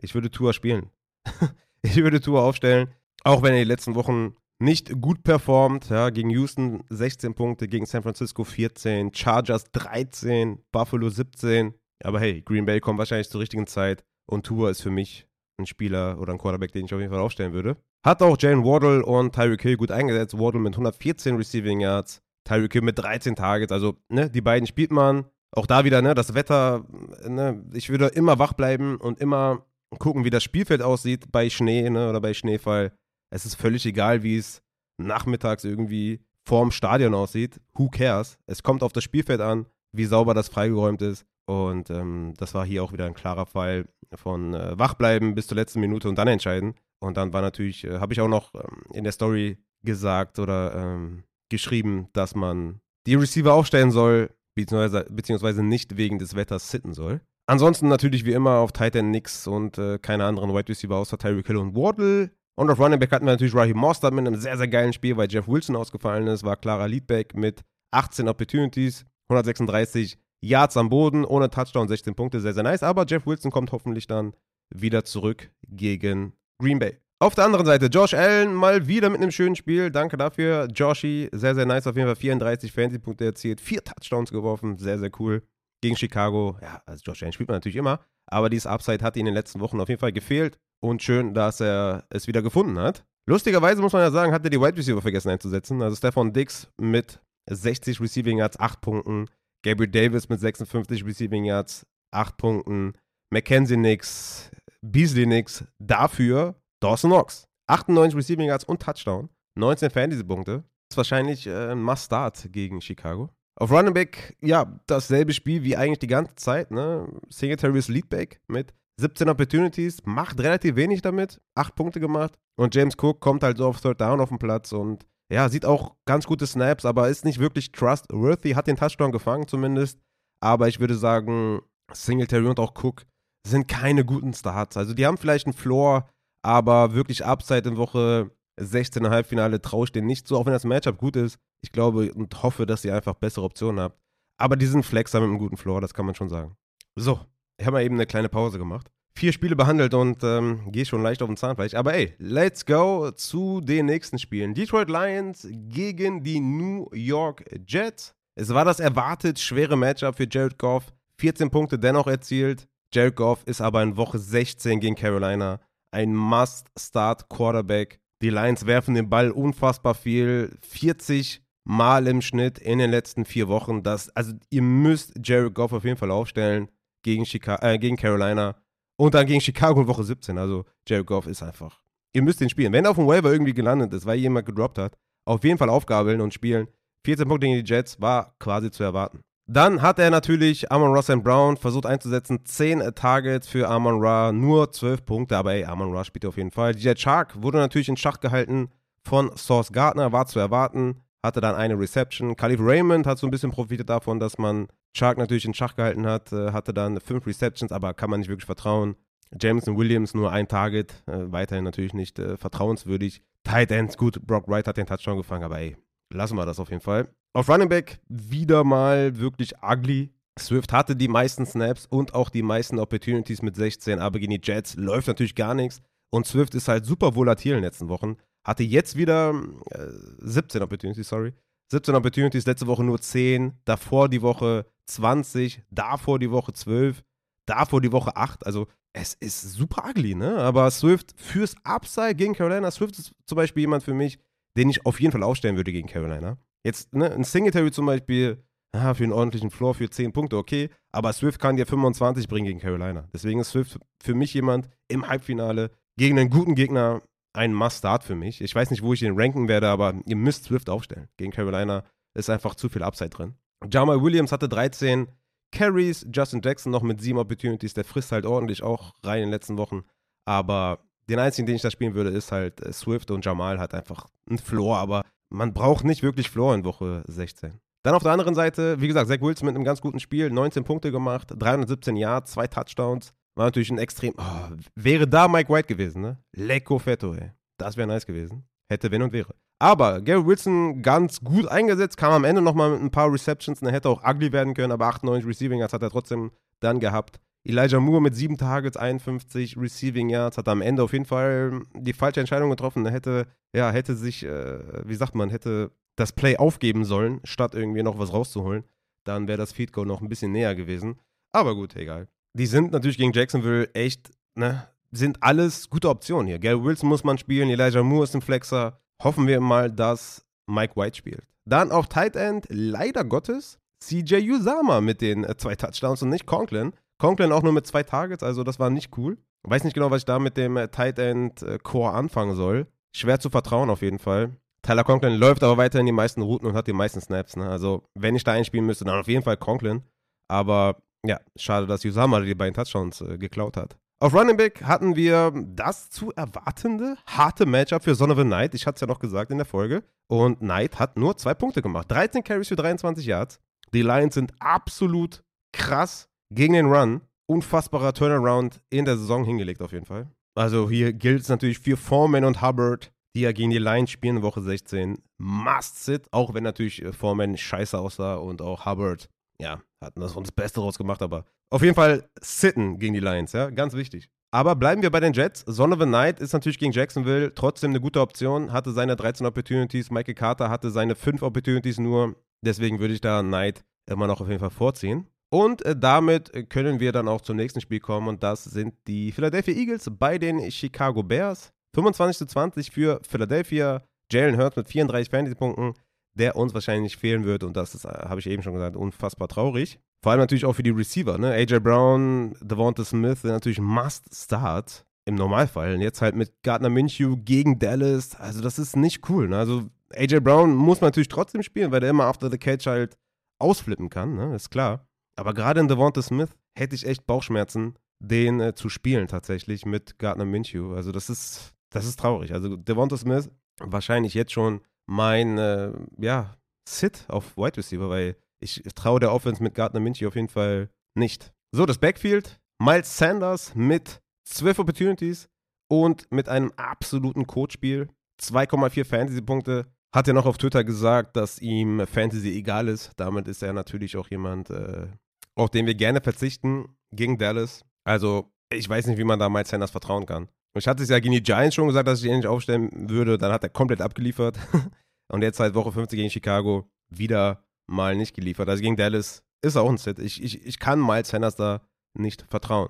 ich würde Tour spielen. ich würde Tour aufstellen, auch wenn er die letzten Wochen nicht gut performt. Ja, gegen Houston 16 Punkte, gegen San Francisco 14, Chargers 13, Buffalo 17. Aber hey, Green Bay kommt wahrscheinlich zur richtigen Zeit und Tua ist für mich ein Spieler oder ein Quarterback, den ich auf jeden Fall aufstellen würde. Hat auch Jalen Waddle und Tyreek Hill gut eingesetzt. Waddle mit 114 Receiving Yards, Tyreek Hill mit 13 Targets. Also, ne, die beiden spielt man. Auch da wieder, ne, das Wetter, ne, ich würde immer wach bleiben und immer gucken, wie das Spielfeld aussieht bei Schnee, ne, oder bei Schneefall. Es ist völlig egal, wie es nachmittags irgendwie vorm Stadion aussieht. Who cares? Es kommt auf das Spielfeld an, wie sauber das freigeräumt ist. Und ähm, das war hier auch wieder ein klarer Fall von äh, wachbleiben bis zur letzten Minute und dann entscheiden. Und dann war natürlich, äh, habe ich auch noch ähm, in der Story gesagt oder ähm, geschrieben, dass man die Receiver aufstellen soll, beziehungsweise, beziehungsweise nicht wegen des Wetters sitten soll. Ansonsten natürlich wie immer auf Titan nix und äh, keine anderen Wide Receiver außer Tyreek Hill und Wardle. Und auf Running Back hatten wir natürlich Raheem Mostert mit einem sehr, sehr geilen Spiel, weil Jeff Wilson ausgefallen ist, war klarer Leadback mit 18 Opportunities, 136 Yards am Boden, ohne Touchdown, 16 Punkte, sehr, sehr nice. Aber Jeff Wilson kommt hoffentlich dann wieder zurück gegen Green Bay. Auf der anderen Seite, Josh Allen mal wieder mit einem schönen Spiel. Danke dafür. Joshi, sehr, sehr nice. Auf jeden Fall 34 Fantasy-Punkte erzielt, vier Touchdowns geworfen. Sehr, sehr cool. Gegen Chicago, ja, also Josh Allen spielt man natürlich immer. Aber dieses Upside hat ihm in den letzten Wochen auf jeden Fall gefehlt. Und schön, dass er es wieder gefunden hat. Lustigerweise muss man ja sagen, hat er die Wide Receiver vergessen einzusetzen. Also Stefan Dix mit 60 Receiving Yards, 8 Punkten. Gabriel Davis mit 56 Receiving Yards, 8 Punkten. Mackenzie nix, Beasley nix. Dafür Dawson Knox. 98 Receiving Yards und Touchdown. 19 Fantasy-Punkte. Ist wahrscheinlich äh, ein Must-Start gegen Chicago. Auf Running Back, ja, dasselbe Spiel wie eigentlich die ganze Zeit. Ne? Singletary ist Leadback mit 17 Opportunities, macht relativ wenig damit, 8 Punkte gemacht. Und James Cook kommt halt so auf Third Down auf den Platz und ja, sieht auch ganz gute Snaps, aber ist nicht wirklich trustworthy, hat den Touchdown gefangen zumindest. Aber ich würde sagen, Singletary und auch Cook sind keine guten Starts. Also die haben vielleicht einen Floor, aber wirklich Upside in Woche 16 Halbfinale traue ich denen nicht so, auch wenn das Matchup gut ist. Ich glaube und hoffe, dass ihr einfach bessere Optionen habt. Aber die sind Flexer mit einem guten Floor, das kann man schon sagen. So, ich habe mal eben eine kleine Pause gemacht. Vier Spiele behandelt und ähm, gehe schon leicht auf den Zahnfleisch. Aber ey, let's go zu den nächsten Spielen. Detroit Lions gegen die New York Jets. Es war das erwartet schwere Matchup für Jared Goff. 14 Punkte dennoch erzielt. Jared Goff ist aber in Woche 16 gegen Carolina ein Must-Start-Quarterback. Die Lions werfen den Ball unfassbar viel. 40 Mal im Schnitt in den letzten vier Wochen. Das, also ihr müsst Jared Goff auf jeden Fall aufstellen gegen, Chica äh, gegen Carolina und dann gegen Chicago in Woche 17. Also Jared Goff ist einfach. Ihr müsst ihn spielen. Wenn er auf dem Waiver irgendwie gelandet ist, weil jemand gedroppt hat, auf jeden Fall aufgabeln und spielen. 14 Punkte gegen die Jets war quasi zu erwarten. Dann hat er natürlich Amon Ross and Brown versucht einzusetzen. 10 Targets für Amon Ra, nur 12 Punkte, aber ey, Amon Ra spielt auf jeden Fall. DJ Shark wurde natürlich in Schach gehalten von Source Gardner, war zu erwarten. Hatte dann eine Reception. Khalif Raymond hat so ein bisschen profitiert davon, dass man Shark natürlich in Schach gehalten hat. Äh, hatte dann 5 Receptions, aber kann man nicht wirklich vertrauen. Jameson Williams nur ein Target, äh, weiterhin natürlich nicht äh, vertrauenswürdig. Tight Ends, gut, Brock Wright hat den Touchdown gefangen, aber ey, lassen wir das auf jeden Fall. Auf Running Back wieder mal wirklich ugly. Swift hatte die meisten Snaps und auch die meisten Opportunities mit 16, aber gegen die Jets läuft natürlich gar nichts. Und Swift ist halt super volatil in den letzten Wochen. Hatte jetzt wieder äh, 17 Opportunities, sorry. 17 Opportunities, letzte Woche nur 10, davor die Woche 20, davor die Woche 12, davor die Woche 8. Also es ist super ugly, ne? Aber Swift fürs Upside gegen Carolina, Swift ist zum Beispiel jemand für mich, den ich auf jeden Fall aufstellen würde gegen Carolina. Jetzt, ne, ein Singletary zum Beispiel, ah, für einen ordentlichen Floor für 10 Punkte, okay. Aber Swift kann dir 25 bringen gegen Carolina. Deswegen ist Swift für mich jemand im Halbfinale gegen einen guten Gegner ein Must-Start für mich. Ich weiß nicht, wo ich ihn ranken werde, aber ihr müsst Swift aufstellen. Gegen Carolina ist einfach zu viel Upside drin. Jamal Williams hatte 13 Carries, Justin Jackson noch mit 7 Opportunities. Der frisst halt ordentlich auch rein in den letzten Wochen. Aber den einzigen, den ich da spielen würde, ist halt äh, Swift und Jamal hat einfach einen Floor, aber man braucht nicht wirklich Floor in Woche 16. Dann auf der anderen Seite, wie gesagt, Zach Wilson mit einem ganz guten Spiel, 19 Punkte gemacht, 317 Yards, zwei Touchdowns. War natürlich ein extrem. Oh, wäre da Mike White gewesen, ne? Lecco Fetto, ey. Das wäre nice gewesen. Hätte, wenn und wäre. Aber Gary Wilson ganz gut eingesetzt, kam am Ende nochmal mit ein paar Receptions. Er hätte auch ugly werden können, aber 98 Receiving Yards hat er trotzdem dann gehabt. Elijah Moore mit 7 Targets, 51 Receiving Yards, hat am Ende auf jeden Fall die falsche Entscheidung getroffen. Er hätte, ja, hätte sich, äh, wie sagt man, hätte das Play aufgeben sollen, statt irgendwie noch was rauszuholen. Dann wäre das Feed Goal noch ein bisschen näher gewesen. Aber gut, egal. Die sind natürlich gegen Jacksonville echt, ne, sind alles gute Optionen hier. Gary Wilson muss man spielen, Elijah Moore ist ein Flexer. Hoffen wir mal, dass Mike White spielt. Dann auf Tight End, leider Gottes, CJ Usama mit den äh, zwei Touchdowns und nicht Conklin. Conklin auch nur mit zwei Targets, also das war nicht cool. Weiß nicht genau, was ich da mit dem äh, Tight End äh, Core anfangen soll. Schwer zu vertrauen auf jeden Fall. Tyler Conklin läuft aber weiterhin die meisten Routen und hat die meisten Snaps. Ne? Also, wenn ich da einspielen müsste, dann auf jeden Fall Conklin. Aber ja, schade, dass Usama die beiden Touchdowns äh, geklaut hat. Auf Running Back hatten wir das zu erwartende harte Matchup für Son of a Knight. Ich hatte es ja noch gesagt in der Folge. Und Knight hat nur zwei Punkte gemacht. 13 Carries für 23 Yards. Die Lions sind absolut krass gegen den Run. Unfassbarer Turnaround in der Saison hingelegt auf jeden Fall. Also hier gilt es natürlich für Foreman und Hubbard, die ja gegen die Lions spielen Woche 16. Must sit, auch wenn natürlich äh, Foreman scheiße aussah und auch Hubbard, ja, hatten das Beste rausgemacht, aber auf jeden Fall sitten gegen die Lions, ja, ganz wichtig. Aber bleiben wir bei den Jets. Son of a Knight ist natürlich gegen Jacksonville trotzdem eine gute Option. Hatte seine 13 Opportunities. Michael Carter hatte seine 5 Opportunities nur. Deswegen würde ich da Knight immer noch auf jeden Fall vorziehen. Und äh, damit können wir dann auch zum nächsten Spiel kommen. Und das sind die Philadelphia Eagles bei den Chicago Bears. 25 zu 20 für Philadelphia. Jalen Hurts mit 34 Fantasy-Punkten, der uns wahrscheinlich fehlen wird. Und das äh, habe ich eben schon gesagt, unfassbar traurig. Vor allem natürlich auch für die Receiver, ne? AJ Brown, Devonta Smith sind natürlich Must Start im Normalfall. Und jetzt halt mit Gardner Minshew gegen Dallas. Also, das ist nicht cool. Ne? Also, AJ Brown muss man natürlich trotzdem spielen, weil der immer after the catch halt ausflippen kann, ne? Ist klar. Aber gerade in Devonta Smith hätte ich echt Bauchschmerzen, den äh, zu spielen tatsächlich mit Gardner Minshew. Also, das ist, das ist traurig. Also, Devonta Smith wahrscheinlich jetzt schon mein, äh, ja, Sit auf Wide Receiver, weil ich traue der Offense mit Gardner Minshew auf jeden Fall nicht. So, das Backfield. Miles Sanders mit 12 Opportunities und mit einem absoluten Codespiel. 2,4 Fantasy-Punkte. Hat er noch auf Twitter gesagt, dass ihm Fantasy egal ist. Damit ist er natürlich auch jemand, äh, auf den wir gerne verzichten gegen Dallas. Also, ich weiß nicht, wie man da Miles Sanders vertrauen kann. Ich hatte es ja gegen die Giants schon gesagt, dass ich ihn nicht aufstellen würde. Dann hat er komplett abgeliefert. Und jetzt seit Woche 50 gegen Chicago wieder mal nicht geliefert. Also gegen Dallas ist auch ein Sit. Ich, ich, ich kann Miles Sanders da nicht vertrauen.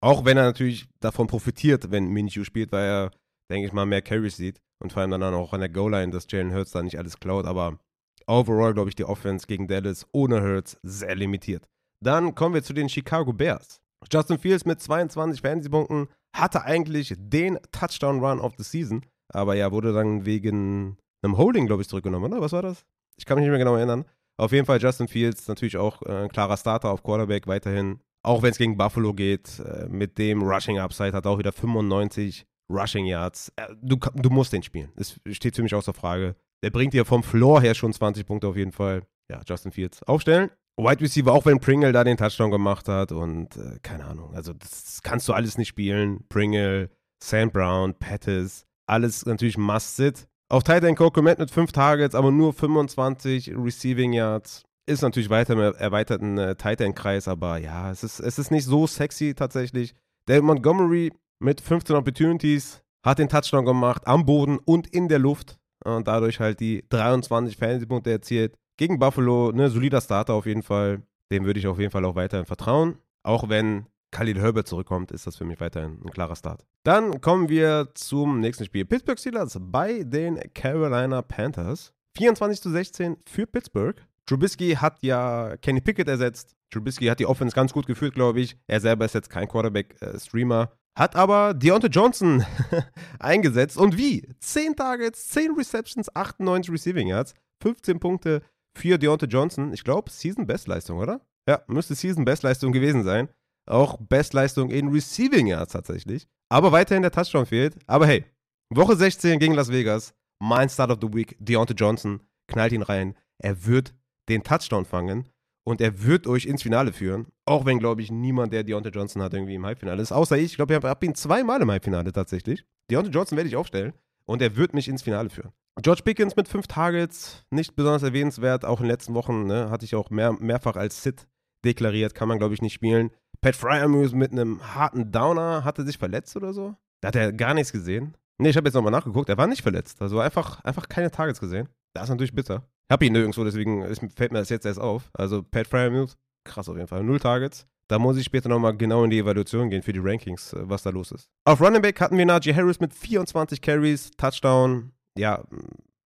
Auch wenn er natürlich davon profitiert, wenn Minshew spielt, weil er, denke ich mal, mehr Carries sieht und vor allem dann auch an der Goal-Line, dass Jalen Hurts da nicht alles klaut. Aber overall, glaube ich, die Offense gegen Dallas ohne Hurts sehr limitiert. Dann kommen wir zu den Chicago Bears. Justin Fields mit 22 Fantasy-Punkten hatte eigentlich den Touchdown-Run of the Season, aber ja, wurde dann wegen einem Holding, glaube ich, zurückgenommen, oder? Was war das? Ich kann mich nicht mehr genau erinnern. Auf jeden Fall Justin Fields natürlich auch äh, ein klarer Starter auf Quarterback weiterhin. Auch wenn es gegen Buffalo geht, äh, mit dem Rushing Upside hat auch wieder 95 Rushing Yards. Äh, du, du musst den spielen. Das steht für mich außer Frage. Der bringt dir vom Floor her schon 20 Punkte auf jeden Fall. Ja, Justin Fields aufstellen. Wide Receiver, auch wenn Pringle da den Touchdown gemacht hat und äh, keine Ahnung. Also, das kannst du alles nicht spielen. Pringle, Sam Brown, Pettis, alles natürlich Must-Sit. Tight End Cole Komet mit 5 Targets, aber nur 25 Receiving Yards. Ist natürlich weiter im erweiterten äh, Tight End Kreis, aber ja, es ist, es ist nicht so sexy tatsächlich. David Montgomery mit 15 Opportunities hat den Touchdown gemacht am Boden und in der Luft und dadurch halt die 23 Fantasy-Punkte erzielt. Gegen Buffalo, ne, solider Starter auf jeden Fall. Dem würde ich auf jeden Fall auch weiterhin vertrauen. Auch wenn Khalil Herbert zurückkommt, ist das für mich weiterhin ein klarer Start. Dann kommen wir zum nächsten Spiel. Pittsburgh Steelers bei den Carolina Panthers. 24 zu 16 für Pittsburgh. Trubisky hat ja Kenny Pickett ersetzt. Trubisky hat die Offense ganz gut geführt, glaube ich. Er selber ist jetzt kein Quarterback-Streamer. Hat aber Deontay Johnson eingesetzt. Und wie? 10 Targets, 10 Receptions, 98 Receiving Yards, 15 Punkte für Deontay Johnson. Ich glaube, Season-Bestleistung, oder? Ja, müsste Season-Bestleistung gewesen sein. Auch Bestleistung in Receiving Yards tatsächlich. Aber weiterhin der Touchdown fehlt. Aber hey, Woche 16 gegen Las Vegas. Mein Start of the Week, Deontay Johnson, knallt ihn rein. Er wird den Touchdown fangen und er wird euch ins Finale führen. Auch wenn, glaube ich, niemand, der Deontay Johnson hat, irgendwie im Halbfinale ist. Außer ich. Ich glaube, ich habe ihn zweimal im Halbfinale tatsächlich. Deontay Johnson werde ich aufstellen und er wird mich ins Finale führen. George Pickens mit fünf Targets, nicht besonders erwähnenswert. Auch in den letzten Wochen ne, hatte ich auch mehr, mehrfach als Sit deklariert. Kann man, glaube ich, nicht spielen. Pat Fryermuth mit einem harten Downer hatte sich verletzt oder so. Da hat er gar nichts gesehen. Nee, ich habe jetzt nochmal nachgeguckt. Er war nicht verletzt. Also einfach, einfach keine Targets gesehen. Das ist natürlich bitter. Ich habe ihn nirgendwo, deswegen fällt mir das jetzt erst auf. Also Pat Fryermuth, krass auf jeden Fall. Null Targets. Da muss ich später nochmal genau in die Evaluation gehen für die Rankings, äh, was da los ist. Auf Running Back hatten wir Najee Harris mit 24 Carries, Touchdown. Ja,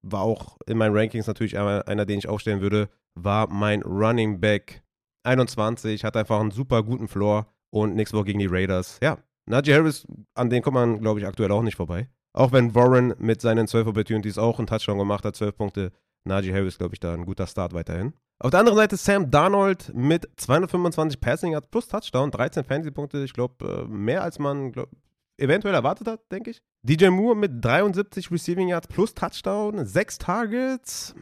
war auch in meinen Rankings natürlich einer, den ich aufstellen würde, war mein Running Back 21, hat einfach einen super guten Floor und nächste Woche gegen die Raiders. Ja, Najee Harris, an den kommt man, glaube ich, aktuell auch nicht vorbei. Auch wenn Warren mit seinen 12 Opportunities auch einen Touchdown gemacht hat, 12 Punkte. Najee Harris, glaube ich, da ein guter Start weiterhin. Auf der anderen Seite Sam Darnold mit 225 Passing plus Touchdown, 13 Fantasy-Punkte. Ich glaube, äh, mehr als man glaub, eventuell erwartet hat, denke ich. DJ Moore mit 73 Receiving Yards plus Touchdown, 6 Targets.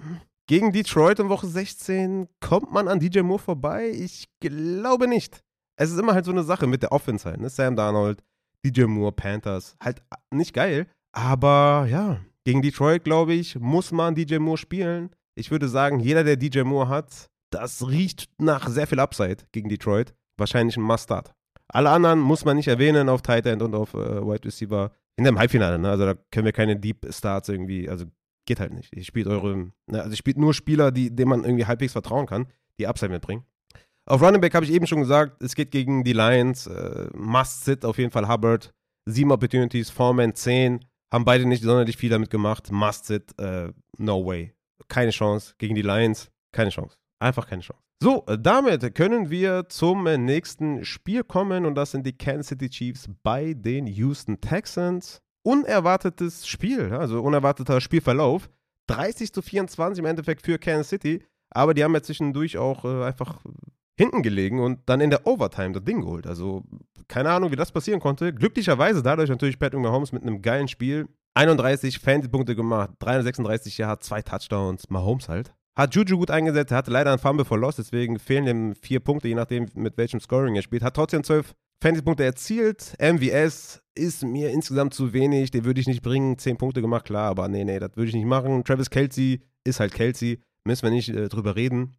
Gegen Detroit in Woche 16 kommt man an DJ Moore vorbei? Ich glaube nicht. Es ist immer halt so eine Sache mit der Offense halt, ne? Sam Darnold, DJ Moore, Panthers. Halt nicht geil. Aber ja, gegen Detroit, glaube ich, muss man DJ Moore spielen. Ich würde sagen, jeder, der DJ Moore hat, das riecht nach sehr viel Upside gegen Detroit. Wahrscheinlich ein Must-Start. Alle anderen muss man nicht erwähnen auf Tight End und auf äh, Wide Receiver in dem Halbfinale. Ne? Also da können wir keine Deep Starts irgendwie, also geht halt nicht. Ihr spielt eure, ne? also spielt nur Spieler, die, denen man irgendwie halbwegs vertrauen kann, die Upside mitbringen. Auf Running Back habe ich eben schon gesagt, es geht gegen die Lions. Äh, must sit auf jeden Fall Hubbard. Sieben Opportunities, Foreman zehn. Haben beide nicht sonderlich viel damit gemacht. Must sit, äh, no way. Keine Chance. Gegen die Lions, keine Chance. Einfach keine Chance. So, damit können wir zum nächsten Spiel kommen und das sind die Kansas City Chiefs bei den Houston Texans. Unerwartetes Spiel, also unerwarteter Spielverlauf. 30 zu 24 im Endeffekt für Kansas City, aber die haben ja zwischendurch auch äh, einfach hinten gelegen und dann in der Overtime das Ding geholt. Also keine Ahnung, wie das passieren konnte. Glücklicherweise dadurch natürlich Patrick Mahomes mit einem geilen Spiel. 31 Fantasy-Punkte gemacht, 336 Jahre, zwei Touchdowns, Mahomes halt. Hat Juju gut eingesetzt, hatte leider einen Fumble for Loss, deswegen fehlen ihm vier Punkte, je nachdem mit welchem Scoring er spielt. Hat trotzdem zwölf Fantasy-Punkte erzielt. MVS ist mir insgesamt zu wenig, den würde ich nicht bringen. Zehn Punkte gemacht, klar, aber nee, nee, das würde ich nicht machen. Travis Kelsey ist halt Kelsey, müssen wir nicht äh, drüber reden.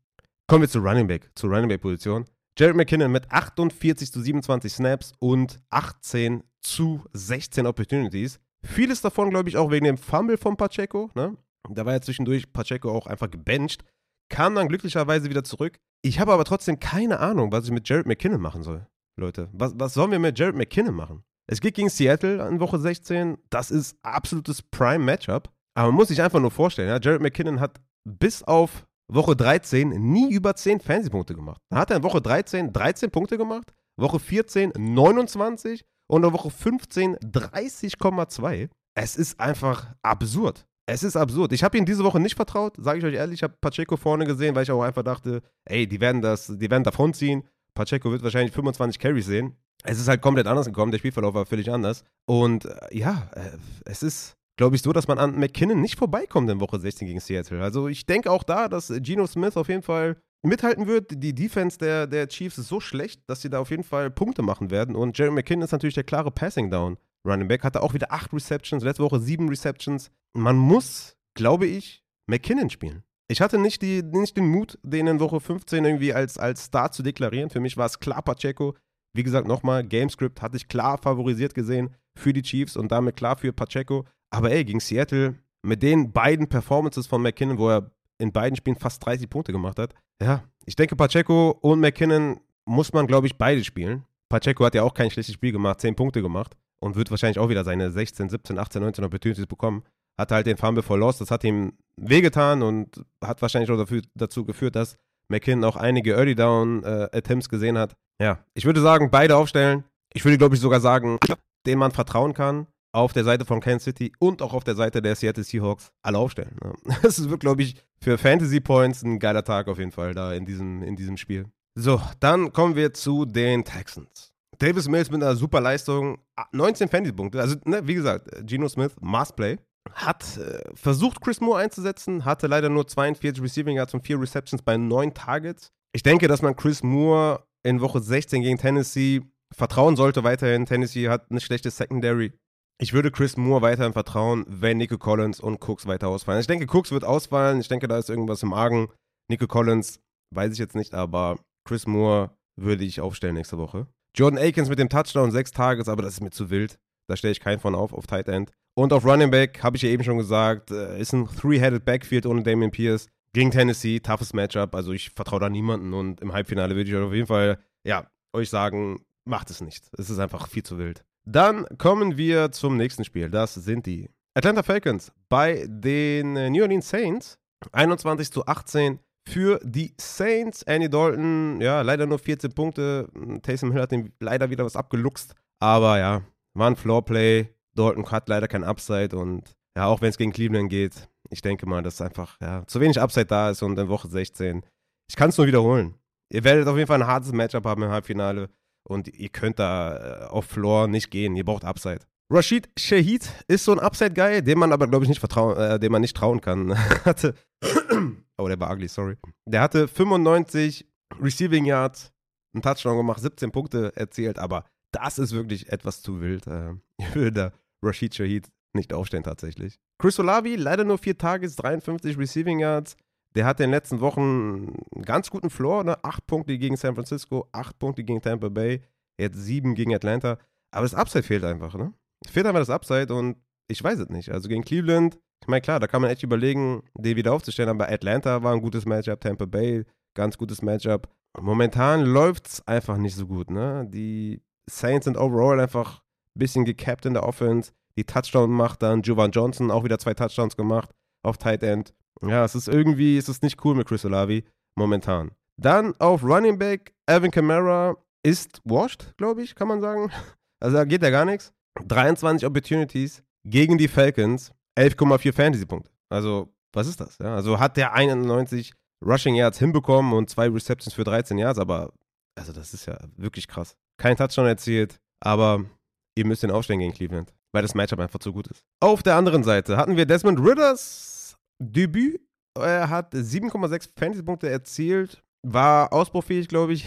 Kommen wir zu Running Back, zur Running Back-Position. Jared McKinnon mit 48 zu 27 Snaps und 18 zu 16 Opportunities. Vieles davon, glaube ich, auch wegen dem Fumble von Pacheco. Ne? Da war ja zwischendurch Pacheco auch einfach gebencht. Kam dann glücklicherweise wieder zurück. Ich habe aber trotzdem keine Ahnung, was ich mit Jared McKinnon machen soll. Leute, was, was sollen wir mit Jared McKinnon machen? Es geht gegen Seattle in Woche 16. Das ist absolutes Prime-Matchup. Aber man muss sich einfach nur vorstellen, ja, Jared McKinnon hat bis auf Woche 13 nie über 10 Fantasy-Punkte gemacht. Dann hat er in Woche 13 13 Punkte gemacht, Woche 14 29 und in Woche 15 30,2. Es ist einfach absurd. Es ist absurd. Ich habe ihn diese Woche nicht vertraut, sage ich euch ehrlich. Ich habe Pacheco vorne gesehen, weil ich auch einfach dachte, ey, die werden das, die werden davonziehen. Pacheco wird wahrscheinlich 25 Carries sehen. Es ist halt komplett anders gekommen. Der Spielverlauf war völlig anders. Und äh, ja, äh, es ist, glaube ich, so, dass man an McKinnon nicht vorbeikommt in Woche 16 gegen Seattle. Also ich denke auch da, dass Geno Smith auf jeden Fall mithalten wird. Die Defense der, der Chiefs ist so schlecht, dass sie da auf jeden Fall Punkte machen werden. Und Jerry McKinnon ist natürlich der klare Passing Down. Running Back hatte auch wieder acht Receptions, letzte Woche sieben Receptions. Man muss, glaube ich, McKinnon spielen. Ich hatte nicht, die, nicht den Mut, den in Woche 15 irgendwie als, als Star zu deklarieren. Für mich war es klar Pacheco. Wie gesagt, nochmal, Gamescript hatte ich klar favorisiert gesehen für die Chiefs und damit klar für Pacheco. Aber ey, gegen Seattle, mit den beiden Performances von McKinnon, wo er in beiden Spielen fast 30 Punkte gemacht hat, ja, ich denke, Pacheco und McKinnon muss man, glaube ich, beide spielen. Pacheco hat ja auch kein schlechtes Spiel gemacht, 10 Punkte gemacht und wird wahrscheinlich auch wieder seine 16, 17, 18, 19 Opportunities bekommen. Hat halt den Fumble for Loss, das hat ihm wehgetan und hat wahrscheinlich auch dafür, dazu geführt, dass McKinnon auch einige Early Down äh, Attempts gesehen hat. Ja, ich würde sagen, beide aufstellen. Ich würde, glaube ich, sogar sagen, den man vertrauen kann auf der Seite von Kansas City und auch auf der Seite der Seattle Seahawks alle aufstellen. Das wird, glaube ich, für Fantasy Points ein geiler Tag auf jeden Fall da in diesem, in diesem Spiel. So, dann kommen wir zu den Texans. Davis Mills mit einer super Leistung, 19 Fantasy-Punkte. Also, ne, wie gesagt, Geno Smith, Must Play. Hat äh, versucht, Chris Moore einzusetzen, hatte leider nur 42 Receiving Yards und 4 Receptions bei 9 Targets. Ich denke, dass man Chris Moore in Woche 16 gegen Tennessee vertrauen sollte weiterhin. Tennessee hat eine schlechte Secondary. Ich würde Chris Moore weiterhin vertrauen, wenn Nico Collins und Cooks weiter ausfallen. Ich denke, Cooks wird ausfallen. Ich denke, da ist irgendwas im Argen. Nico Collins weiß ich jetzt nicht, aber Chris Moore würde ich aufstellen nächste Woche. Jordan Akins mit dem Touchdown, sechs Tages, aber das ist mir zu wild. Da stelle ich keinen von auf, auf Tight End. Und auf Running Back, habe ich ja eben schon gesagt, äh, ist ein Three-Headed Backfield ohne Damian Pierce. Gegen Tennessee, toughes Matchup. Also ich vertraue da niemanden und im Halbfinale würde ich auf jeden Fall, ja, euch sagen, macht es nicht. Es ist einfach viel zu wild. Dann kommen wir zum nächsten Spiel. Das sind die Atlanta Falcons bei den äh, New Orleans Saints. 21 zu 18 für die Saints. Andy Dalton, ja, leider nur 14 Punkte. Taysom Hill hat ihm leider wieder was abgeluchst. Aber ja, war ein Floorplay. Dalton hat leider kein Upside und ja, auch wenn es gegen Cleveland geht, ich denke mal, dass einfach ja, zu wenig Upside da ist und in Woche 16. Ich kann es nur wiederholen. Ihr werdet auf jeden Fall ein hartes Matchup haben im Halbfinale und ihr könnt da äh, auf Floor nicht gehen. Ihr braucht Upside. Rashid Shahid ist so ein Upside-Guy, dem man aber, glaube ich, nicht vertrauen, äh, dem man nicht trauen kann. hatte, oh, der war ugly, sorry. Der hatte 95 Receiving Yards, einen Touchdown gemacht, 17 Punkte erzielt, aber das ist wirklich etwas zu wild. Äh, ich würde da Rashid Shahid nicht aufstellen tatsächlich. Chris Olavi, leider nur vier Tages, 53 Receiving Yards. Der hatte in den letzten Wochen einen ganz guten Floor, ne? Acht Punkte gegen San Francisco, acht Punkte gegen Tampa Bay, jetzt sieben gegen Atlanta. Aber das Upside fehlt einfach, ne? Fehlt einfach das Upside und ich weiß es nicht. Also gegen Cleveland, ich meine, klar, da kann man echt überlegen, den wieder aufzustellen, aber Atlanta war ein gutes Matchup, Tampa Bay, ganz gutes Matchup. Momentan läuft es einfach nicht so gut, ne? Die Saints sind overall einfach ein bisschen gecapped in der Offense. Die Touchdown macht dann Jovan Johnson auch wieder zwei Touchdowns gemacht auf Tight End. Ja, es ist irgendwie, es ist nicht cool mit Chris Olavi momentan. Dann auf Running Back, Evan Kamara ist washed, glaube ich, kann man sagen. Also da geht ja gar nichts. 23 Opportunities gegen die Falcons, 11,4 Fantasy-Punkte. Also, was ist das? Ja, also hat der 91 Rushing Yards hinbekommen und zwei Receptions für 13 Yards, aber also das ist ja wirklich krass. Kein Touchdown erzielt, aber ihr müsst den aufstellen gegen Cleveland, weil das Matchup einfach zu gut ist. Auf der anderen Seite hatten wir Desmond Ridders Debüt. Er hat 7,6 Fantasy-Punkte erzielt, war ausbaufähig, glaube ich.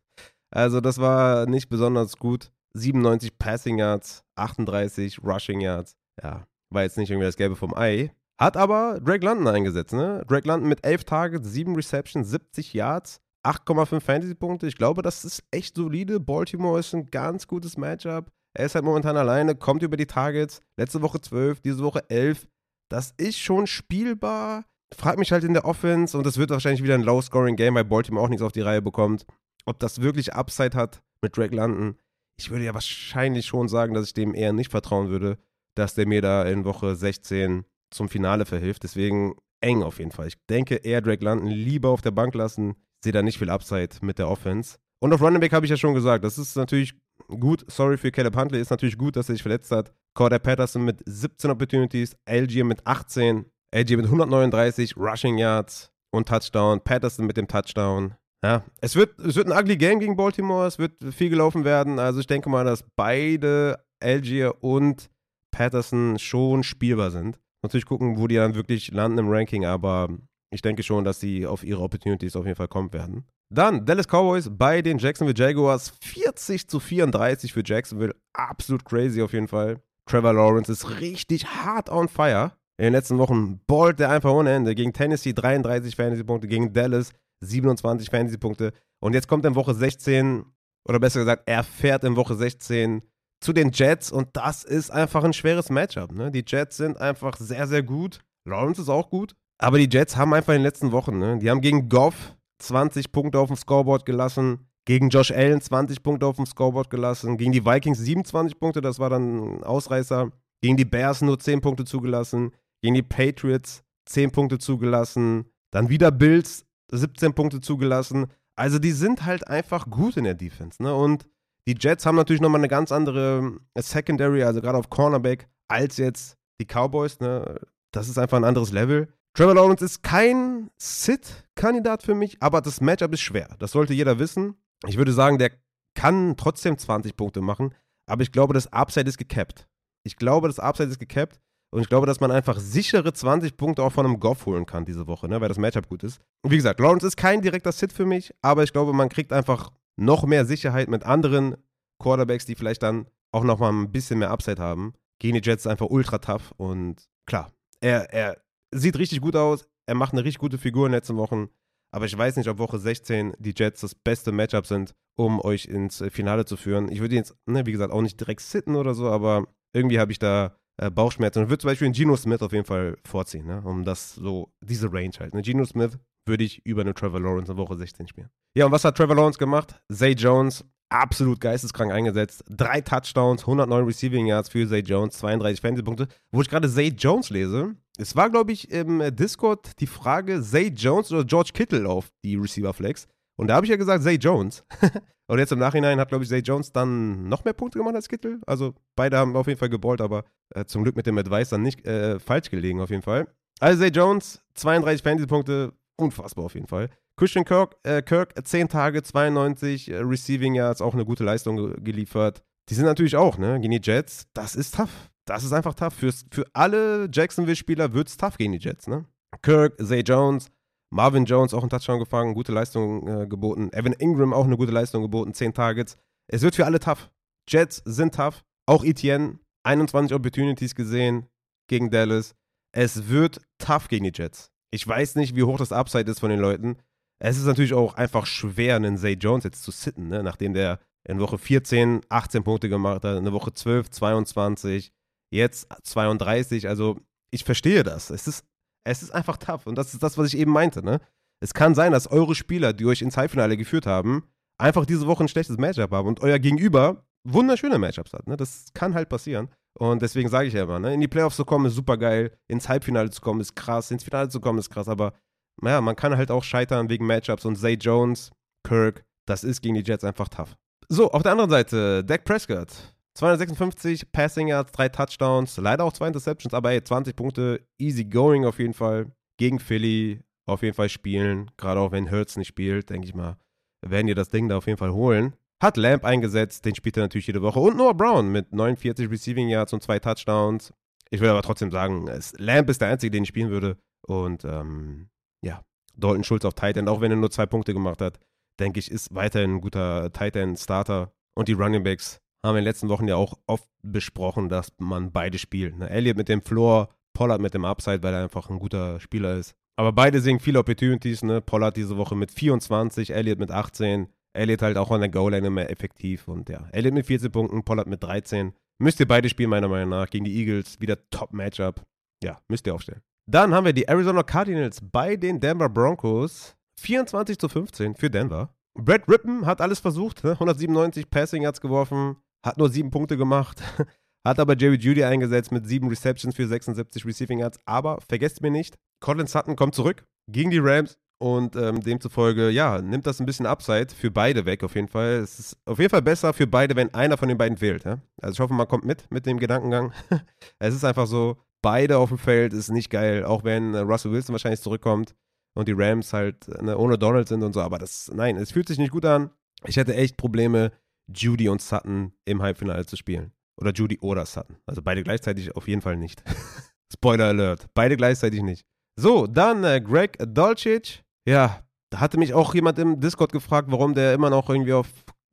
also das war nicht besonders gut. 97 Passing Yards, 38 Rushing Yards. Ja, war jetzt nicht irgendwie das Gelbe vom Ei. Hat aber Drake London eingesetzt, ne? Drake London mit 11 Targets, 7 Receptions, 70 Yards, 8,5 Fantasy-Punkte. Ich glaube, das ist echt solide. Baltimore ist ein ganz gutes Matchup. Er ist halt momentan alleine, kommt über die Targets. Letzte Woche 12, diese Woche 11. Das ist schon spielbar. Frag mich halt in der Offense und das wird wahrscheinlich wieder ein Low-Scoring-Game, weil Baltimore auch nichts auf die Reihe bekommt. Ob das wirklich Upside hat mit Drake London, ich würde ja wahrscheinlich schon sagen, dass ich dem eher nicht vertrauen würde, dass der mir da in Woche 16 zum Finale verhilft. Deswegen eng auf jeden Fall. Ich denke eher Drake London lieber auf der Bank lassen. Sehe da nicht viel Upside mit der Offense. Und auf Running Back habe ich ja schon gesagt, das ist natürlich gut. Sorry für Caleb Huntley, ist natürlich gut, dass er sich verletzt hat. Corder Patterson mit 17 Opportunities, LG mit 18, LG mit 139 Rushing Yards und Touchdown, Patterson mit dem Touchdown. Ja, es wird, es wird ein ugly Game gegen Baltimore, es wird viel gelaufen werden. Also ich denke mal, dass beide Algier und Patterson schon spielbar sind. Natürlich gucken, wo die dann wirklich landen im Ranking, aber ich denke schon, dass sie auf ihre Opportunities auf jeden Fall kommen werden. Dann Dallas Cowboys bei den Jacksonville Jaguars. 40 zu 34 für Jacksonville. Absolut crazy auf jeden Fall. Trevor Lawrence ist richtig hart on fire. In den letzten Wochen ballt der einfach ohne Ende. Gegen Tennessee 33 Fantasy-Punkte, gegen Dallas 27 Fantasy-Punkte. Und jetzt kommt in Woche 16, oder besser gesagt, er fährt in Woche 16 zu den Jets und das ist einfach ein schweres Matchup. Ne? Die Jets sind einfach sehr, sehr gut. Lawrence ist auch gut. Aber die Jets haben einfach in den letzten Wochen, ne? die haben gegen Goff 20 Punkte auf dem Scoreboard gelassen, gegen Josh Allen 20 Punkte auf dem Scoreboard gelassen, gegen die Vikings 27 Punkte, das war dann ein Ausreißer, gegen die Bears nur 10 Punkte zugelassen, gegen die Patriots 10 Punkte zugelassen, dann wieder Bills 17 Punkte zugelassen. Also die sind halt einfach gut in der Defense. Ne? Und die Jets haben natürlich nochmal eine ganz andere äh, Secondary, also gerade auf Cornerback, als jetzt die Cowboys. Ne? Das ist einfach ein anderes Level. Trevor Lawrence ist kein Sit-Kandidat für mich, aber das Matchup ist schwer. Das sollte jeder wissen. Ich würde sagen, der kann trotzdem 20 Punkte machen, aber ich glaube, das Upside ist gecapped. Ich glaube, das Upside ist gecapped und ich glaube, dass man einfach sichere 20 Punkte auch von einem Goff holen kann diese Woche, ne, weil das Matchup gut ist. Und wie gesagt, Lawrence ist kein direkter Sit für mich, aber ich glaube, man kriegt einfach noch mehr Sicherheit mit anderen Quarterbacks, die vielleicht dann auch noch mal ein bisschen mehr Upside haben. Gegen die Jets einfach ultra tough und klar, er, er sieht richtig gut aus, er macht eine richtig gute Figur in den letzten Wochen, aber ich weiß nicht, ob Woche 16 die Jets das beste Matchup sind, um euch ins Finale zu führen. Ich würde jetzt, ne, wie gesagt, auch nicht direkt sitten oder so, aber irgendwie habe ich da äh, Bauchschmerzen. Und würde zum Beispiel einen Geno Smith auf jeden Fall vorziehen, ne? um das so, diese Range halt. Ne? Geno Smith würde ich über eine Trevor Lawrence in Woche 16 spielen. Ja, und was hat Trevor Lawrence gemacht? Zay Jones, absolut geisteskrank eingesetzt. Drei Touchdowns, 109 Receiving Yards für Zay Jones, 32 Fantasy-Punkte. Wo ich gerade Zay Jones lese, es war, glaube ich, im Discord die Frage Zay Jones oder George Kittle auf die Receiver-Flex. Und da habe ich ja gesagt Zay Jones. Und jetzt im Nachhinein hat, glaube ich, Zay Jones dann noch mehr Punkte gemacht als Kittle. Also beide haben auf jeden Fall geballt, aber äh, zum Glück mit dem Advice dann nicht äh, falsch gelegen auf jeden Fall. Also Zay Jones, 32 Fantasy-Punkte, unfassbar auf jeden Fall. Christian Kirk, äh, Kirk 10 Tage, 92 äh, Receiving Yards, auch eine gute Leistung ge geliefert. Die sind natürlich auch, ne, gegen die Jets. Das ist tough. Das ist einfach tough. Für's, für alle Jacksonville-Spieler wird es tough gegen die Jets, ne? Kirk, Zay Jones, Marvin Jones auch einen Touchdown gefangen, gute Leistung äh, geboten. Evan Ingram auch eine gute Leistung geboten, 10 Targets. Es wird für alle tough. Jets sind tough. Auch Etienne, 21 Opportunities gesehen gegen Dallas. Es wird tough gegen die Jets. Ich weiß nicht, wie hoch das Upside ist von den Leuten. Es ist natürlich auch einfach schwer, einen Zay Jones jetzt zu sitten, ne? nachdem der in Woche 14 18 Punkte gemacht hat, in der Woche 12 22, jetzt 32. Also ich verstehe das. Es ist, es ist einfach tough. Und das ist das, was ich eben meinte. Ne? Es kann sein, dass eure Spieler, die euch ins Halbfinale geführt haben, einfach diese Woche ein schlechtes Matchup haben und euer Gegenüber wunderschöne Matchups hat. Ne? Das kann halt passieren. Und deswegen sage ich ja immer, ne? in die Playoffs zu kommen ist super geil, ins Halbfinale zu kommen ist krass, ins Finale zu kommen ist krass, aber naja, man kann halt auch scheitern wegen Matchups und Zay Jones, Kirk, das ist gegen die Jets einfach tough. So, auf der anderen Seite, Dak Prescott. 256 Passing Yards, drei Touchdowns, leider auch zwei Interceptions, aber ey, 20 Punkte, easy going auf jeden Fall. Gegen Philly auf jeden Fall spielen, gerade auch wenn Hurts nicht spielt, denke ich mal, werden die das Ding da auf jeden Fall holen. Hat Lamp eingesetzt, den spielt er natürlich jede Woche. Und Noah Brown mit 49 Receiving Yards und zwei Touchdowns. Ich würde aber trotzdem sagen, Lamp ist der Einzige, den ich spielen würde. Und ähm, ja, Dalton Schulz auf Tight End, auch wenn er nur zwei Punkte gemacht hat, denke ich, ist weiterhin ein guter Tight End Starter. Und die Running Backs haben wir in den letzten Wochen ja auch oft besprochen, dass man beide spielt. Ne? Elliott mit dem Floor, Pollard mit dem Upside, weil er einfach ein guter Spieler ist. Aber beide sehen viele Opportunities. Ne? Pollard diese Woche mit 24, Elliott mit 18. Elliott halt auch an der Goal-Line immer effektiv. Und ja, Elliott mit 14 Punkten, Pollard mit 13. Müsst ihr beide spielen, meiner Meinung nach. Gegen die Eagles wieder Top-Matchup. Ja, müsst ihr aufstellen. Dann haben wir die Arizona Cardinals bei den Denver Broncos. 24 zu 15 für Denver. Brad Rippen hat alles versucht, ne? 197 Passing Yards geworfen, hat nur sieben Punkte gemacht, hat aber Jerry Judy eingesetzt mit sieben Receptions für 76 Receiving Yards. Aber vergesst mir nicht, Colin Sutton kommt zurück gegen die Rams und ähm, demzufolge, ja, nimmt das ein bisschen Upside für beide weg auf jeden Fall. Es ist auf jeden Fall besser für beide, wenn einer von den beiden fehlt. Ja? Also ich hoffe, man kommt mit mit dem Gedankengang. es ist einfach so, beide auf dem Feld ist nicht geil, auch wenn äh, Russell Wilson wahrscheinlich zurückkommt und die Rams halt ne, ohne Donald sind und so. Aber das, nein, es fühlt sich nicht gut an. Ich hätte echt Probleme, Judy und Sutton im Halbfinale zu spielen. Oder Judy oder Sutton. Also beide gleichzeitig auf jeden Fall nicht. Spoiler Alert. Beide gleichzeitig nicht. So, dann äh, Greg Dolcic. Ja, da hatte mich auch jemand im Discord gefragt, warum der immer noch irgendwie auf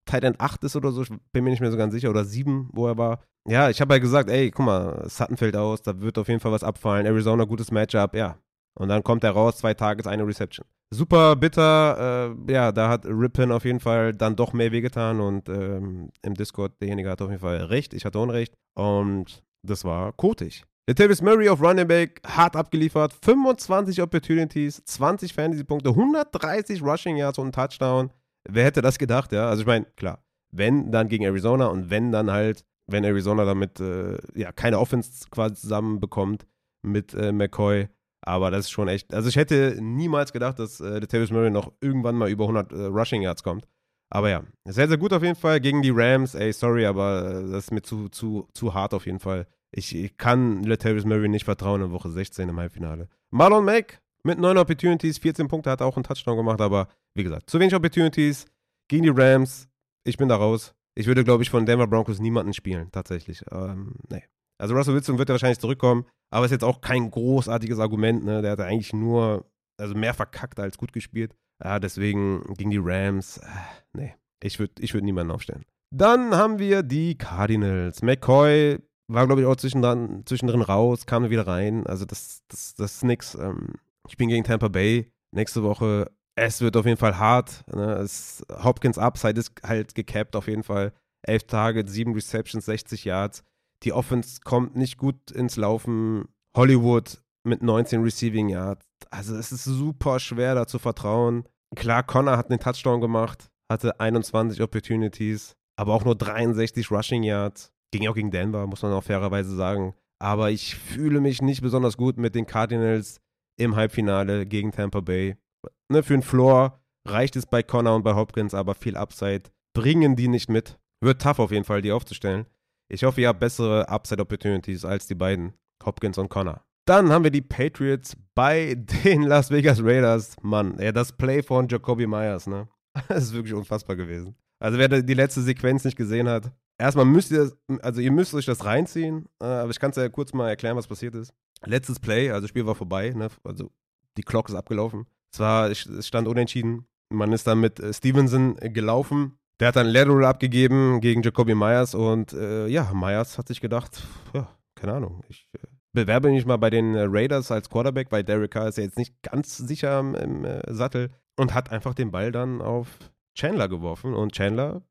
Tight End 8 ist oder so. Ich bin mir nicht mehr so ganz sicher. Oder 7, wo er war. Ja, ich habe halt gesagt, ey, guck mal, Sutton fällt aus, da wird auf jeden Fall was abfallen. Arizona, gutes Matchup, ja. Und dann kommt er raus, zwei Tages, eine Reception. Super bitter, äh, ja, da hat Rippin auf jeden Fall dann doch mehr wehgetan und ähm, im Discord, derjenige hat auf jeden Fall recht, ich hatte Unrecht und das war kotig. Latavius Murray auf Running Back, hart abgeliefert, 25 Opportunities, 20 Fantasy-Punkte, 130 Rushing Yards und ein Touchdown. Wer hätte das gedacht, ja? Also ich meine, klar, wenn, dann gegen Arizona und wenn, dann halt wenn Arizona damit äh, ja keine Offense quasi zusammenbekommt mit äh, McCoy. Aber das ist schon echt. Also ich hätte niemals gedacht, dass äh, der Tavis Murray noch irgendwann mal über 100 äh, Rushing Yards kommt. Aber ja, sehr, sehr gut auf jeden Fall gegen die Rams. Ey, sorry, aber äh, das ist mir zu, zu, zu hart auf jeden Fall. Ich, ich kann Latavius Murray nicht vertrauen in Woche 16 im Halbfinale. Marlon Mack mit 9 Opportunities, 14 Punkte, hat auch einen Touchdown gemacht, aber wie gesagt, zu wenig Opportunities gegen die Rams. Ich bin da raus. Ich würde, glaube ich, von Denver Broncos niemanden spielen, tatsächlich. Ähm, nee. Also Russell Wilson wird ja wahrscheinlich zurückkommen, aber ist jetzt auch kein großartiges Argument, ne? Der hat eigentlich nur, also mehr verkackt als gut gespielt. Ja, deswegen gegen die Rams, äh, nee, ich würde ich würd niemanden aufstellen. Dann haben wir die Cardinals. McCoy war, glaube ich, auch zwischendrin, zwischendrin raus, kam wieder rein. Also das, das, das ist nix. Ähm, ich bin gegen Tampa Bay. Nächste Woche es wird auf jeden Fall hart. Ne? Es, Hopkins Upside ist halt gecapped auf jeden Fall. Elf Tage, sieben Receptions, 60 Yards. Die Offense kommt nicht gut ins Laufen. Hollywood mit 19 Receiving Yards. Also es ist super schwer, da zu vertrauen. Klar, Connor hat einen Touchdown gemacht, hatte 21 Opportunities, aber auch nur 63 Rushing Yards. Ging auch gegen Denver, muss man auch fairerweise sagen. Aber ich fühle mich nicht besonders gut mit den Cardinals im Halbfinale gegen Tampa Bay. Ne, für den Floor reicht es bei Connor und bei Hopkins, aber viel Upside bringen die nicht mit. Wird tough auf jeden Fall, die aufzustellen. Ich hoffe, ihr habt bessere Upside-Opportunities als die beiden, Hopkins und Connor. Dann haben wir die Patriots bei den Las Vegas Raiders. Mann, ey, das Play von Jacoby Myers, ne? Das ist wirklich unfassbar gewesen. Also wer die letzte Sequenz nicht gesehen hat, erstmal müsst ihr, also ihr müsst euch das reinziehen, äh, aber ich kann es ja kurz mal erklären, was passiert ist. Letztes Play, also das Spiel war vorbei, ne? also die Clock ist abgelaufen. Es war, es stand unentschieden. Man ist dann mit äh, Stevenson gelaufen. Der hat dann Lateral abgegeben gegen Jacoby Myers und äh, ja, Myers hat sich gedacht, ja, keine Ahnung, ich äh, bewerbe mich mal bei den äh, Raiders als Quarterback, weil Derek Carr ist ja jetzt nicht ganz sicher im, im äh, Sattel und hat einfach den Ball dann auf Chandler geworfen und Chandler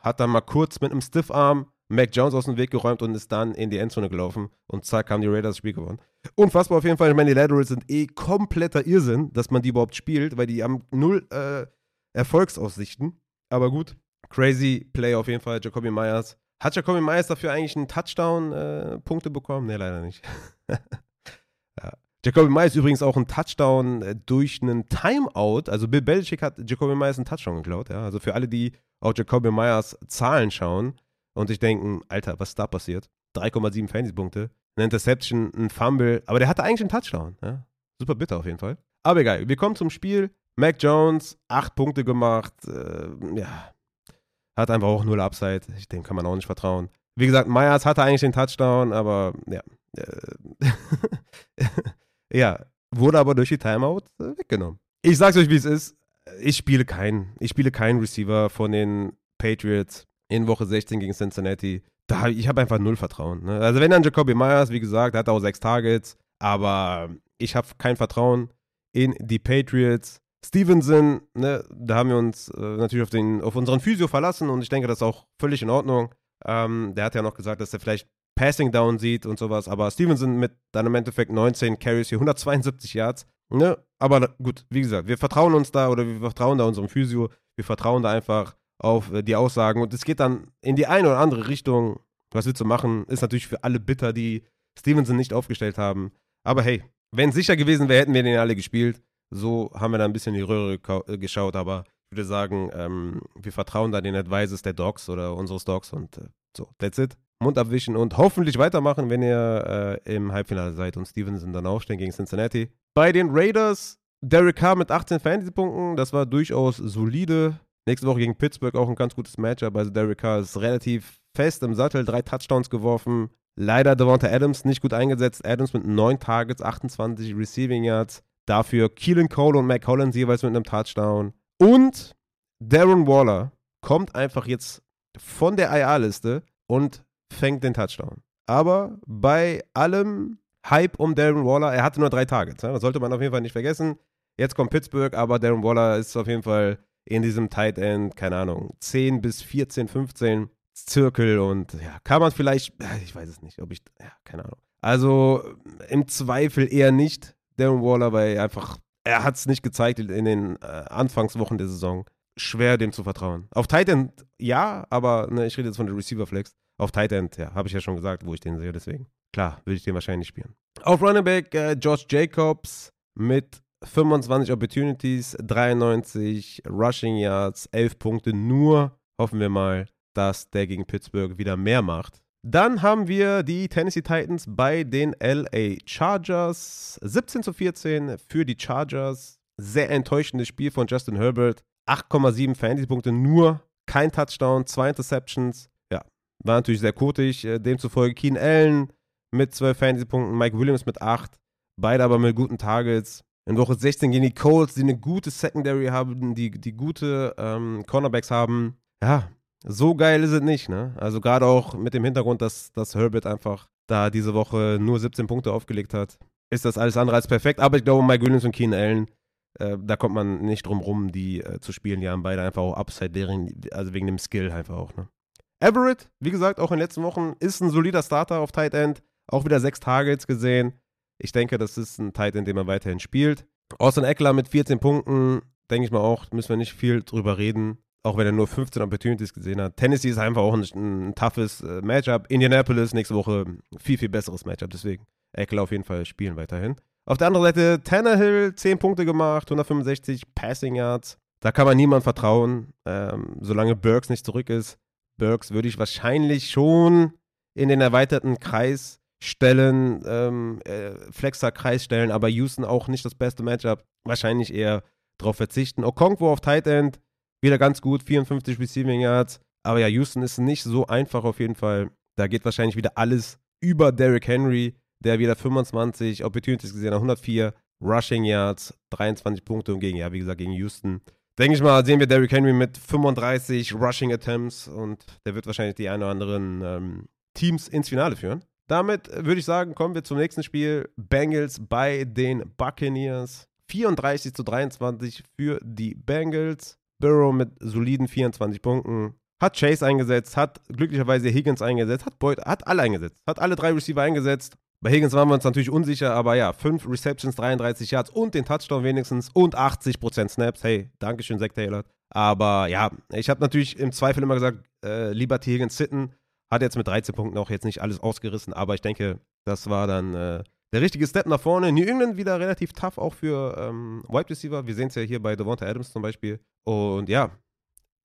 hat dann mal kurz mit einem Stiffarm Mac Jones aus dem Weg geräumt und ist dann in die Endzone gelaufen und zack haben die Raiders das Spiel gewonnen. Unfassbar auf jeden Fall. Ich meine, die Laterals sind eh kompletter Irrsinn, dass man die überhaupt spielt, weil die haben null äh, Erfolgsaussichten. Aber gut, crazy Play auf jeden Fall. Jacoby Myers. Hat Jacoby Myers dafür eigentlich einen Touchdown-Punkte äh, bekommen? Ne, leider nicht. ja. Jacoby Myers übrigens auch einen Touchdown äh, durch einen Timeout. Also Bill Belichick hat Jacoby Myers einen Touchdown geklaut. Ja? Also für alle, die auf Jacoby Myers Zahlen schauen und sich denken, Alter, was ist da passiert? 3,7 Fantasy-Punkte, eine Interception, ein Fumble, aber der hatte eigentlich einen Touchdown. Ja? Super bitter auf jeden Fall. Aber egal, wir kommen zum Spiel. Mac Jones, 8 Punkte gemacht. Äh, ja, hat einfach auch null Upside. Dem kann man auch nicht vertrauen. Wie gesagt, Myers hatte eigentlich den Touchdown, aber ja. Äh, ja, wurde aber durch die Timeout äh, weggenommen. Ich sag's euch, wie es ist. Ich spiele keinen. Ich spiele keinen Receiver von den Patriots in Woche 16 gegen Cincinnati. Da, ich habe einfach null Vertrauen. Ne? Also wenn dann Jacoby Myers, wie gesagt, hat auch sechs Targets, aber ich habe kein Vertrauen in die Patriots. Stevenson, ne, da haben wir uns äh, natürlich auf, den, auf unseren Physio verlassen und ich denke, das ist auch völlig in Ordnung. Ähm, der hat ja noch gesagt, dass er vielleicht Passing Down sieht und sowas, aber Stevenson mit dann im Endeffekt 19 Carries hier, 172 Yards. Ne? Aber gut, wie gesagt, wir vertrauen uns da oder wir vertrauen da unserem Physio, wir vertrauen da einfach auf äh, die Aussagen und es geht dann in die eine oder andere Richtung. Was wir zu machen, ist natürlich für alle bitter, die Stevenson nicht aufgestellt haben. Aber hey, wenn sicher gewesen wäre, hätten wir den alle gespielt. So haben wir da ein bisschen in die Röhre äh, geschaut, aber ich würde sagen, ähm, wir vertrauen da den Advices der Dogs oder unseres Dogs und äh, so, that's it. Mund abwischen und hoffentlich weitermachen, wenn ihr äh, im Halbfinale seid und Stevenson dann aufstehen gegen Cincinnati. Bei den Raiders, Derek Carr mit 18 Fantasy-Punkten, das war durchaus solide. Nächste Woche gegen Pittsburgh auch ein ganz gutes Matchup. Also Derek Carr ist relativ fest im Sattel, drei Touchdowns geworfen. Leider Devonta Adams nicht gut eingesetzt. Adams mit 9 Targets, 28 Receiving Yards. Dafür Keelan Cole und Mac Collins jeweils mit einem Touchdown. Und Darren Waller kommt einfach jetzt von der IA-Liste und fängt den Touchdown. Aber bei allem Hype um Darren Waller, er hatte nur drei Targets. Ja? Das sollte man auf jeden Fall nicht vergessen. Jetzt kommt Pittsburgh, aber Darren Waller ist auf jeden Fall in diesem Tight End, keine Ahnung, 10 bis 14, 15 Zirkel und ja, kann man vielleicht, ich weiß es nicht, ob ich, ja, keine Ahnung. Also im Zweifel eher nicht Darren Waller, weil er einfach, er hat es nicht gezeigt in den äh, Anfangswochen der Saison. Schwer dem zu vertrauen. Auf Tight End ja, aber ne, ich rede jetzt von der Receiver Flex. Auf Tight End, ja, habe ich ja schon gesagt, wo ich den sehe, deswegen. Klar, würde ich den wahrscheinlich spielen. Auf Running Back äh, Josh Jacobs mit 25 Opportunities, 93 Rushing Yards, 11 Punkte nur. Hoffen wir mal, dass der gegen Pittsburgh wieder mehr macht. Dann haben wir die Tennessee Titans bei den LA Chargers. 17 zu 14 für die Chargers. Sehr enttäuschendes Spiel von Justin Herbert. 8,7 Fantasy-Punkte nur, kein Touchdown, zwei Interceptions. Ja, war natürlich sehr kotig. Äh, demzufolge Keen Allen mit 12 Fantasy-Punkten, Mike Williams mit 8. Beide aber mit guten Targets. In Woche 16 gegen die Colts, die eine gute Secondary haben, die, die gute ähm, Cornerbacks haben. Ja, so geil ist es nicht, ne? Also gerade auch mit dem Hintergrund, dass, dass Herbert einfach da diese Woche nur 17 Punkte aufgelegt hat, ist das alles andere als perfekt. Aber ich glaube, Mike Williams und Keen Allen, äh, da kommt man nicht drum rum, die äh, zu spielen. Die haben beide einfach auch Upside, deren, also wegen dem Skill einfach auch, ne? Everett, wie gesagt, auch in den letzten Wochen, ist ein solider Starter auf Tight End. Auch wieder sechs Targets gesehen. Ich denke, das ist ein Tight End, den man weiterhin spielt. Austin Eckler mit 14 Punkten, denke ich mal auch, müssen wir nicht viel drüber reden. Auch wenn er nur 15 Opportunities gesehen hat. Tennessee ist einfach auch ein, ein toughes äh, Matchup. Indianapolis nächste Woche viel, viel besseres Matchup. Deswegen Eckler auf jeden Fall spielen weiterhin. Auf der anderen Seite Tannehill, 10 Punkte gemacht, 165 Passing Yards. Da kann man niemand vertrauen, ähm, solange Burks nicht zurück ist. Burks würde ich wahrscheinlich schon in den erweiterten Kreis stellen, ähm, äh, Flexer-Kreis stellen, aber Houston auch nicht das beste Matchup. Wahrscheinlich eher darauf verzichten. Okonkwo auf Tight End, wieder ganz gut, 54 Receiving Yards. Aber ja, Houston ist nicht so einfach auf jeden Fall. Da geht wahrscheinlich wieder alles über Derrick Henry, der wieder 25 Opportunities gesehen hat, 104 Rushing Yards, 23 Punkte und gegen, ja, wie gesagt, gegen Houston. Denke ich mal, sehen wir Derrick Henry mit 35 Rushing Attempts und der wird wahrscheinlich die ein oder anderen ähm, Teams ins Finale führen. Damit würde ich sagen, kommen wir zum nächsten Spiel. Bengals bei den Buccaneers. 34 zu 23 für die Bengals. Burrow mit soliden 24 Punkten. Hat Chase eingesetzt, hat glücklicherweise Higgins eingesetzt, hat Boyd, hat alle eingesetzt, hat alle drei Receiver eingesetzt. Bei Higgins waren wir uns natürlich unsicher, aber ja, 5 Receptions, 33 Yards und den Touchdown wenigstens und 80% Snaps. Hey, Dankeschön, Zach Taylor. Aber ja, ich habe natürlich im Zweifel immer gesagt, äh, lieber T. Higgins sitten. Hat jetzt mit 13 Punkten auch jetzt nicht alles ausgerissen, aber ich denke, das war dann äh, der richtige Step nach vorne. New England wieder relativ tough, auch für ähm, Wide Receiver. Wir sehen es ja hier bei Devonta Adams zum Beispiel. Und ja,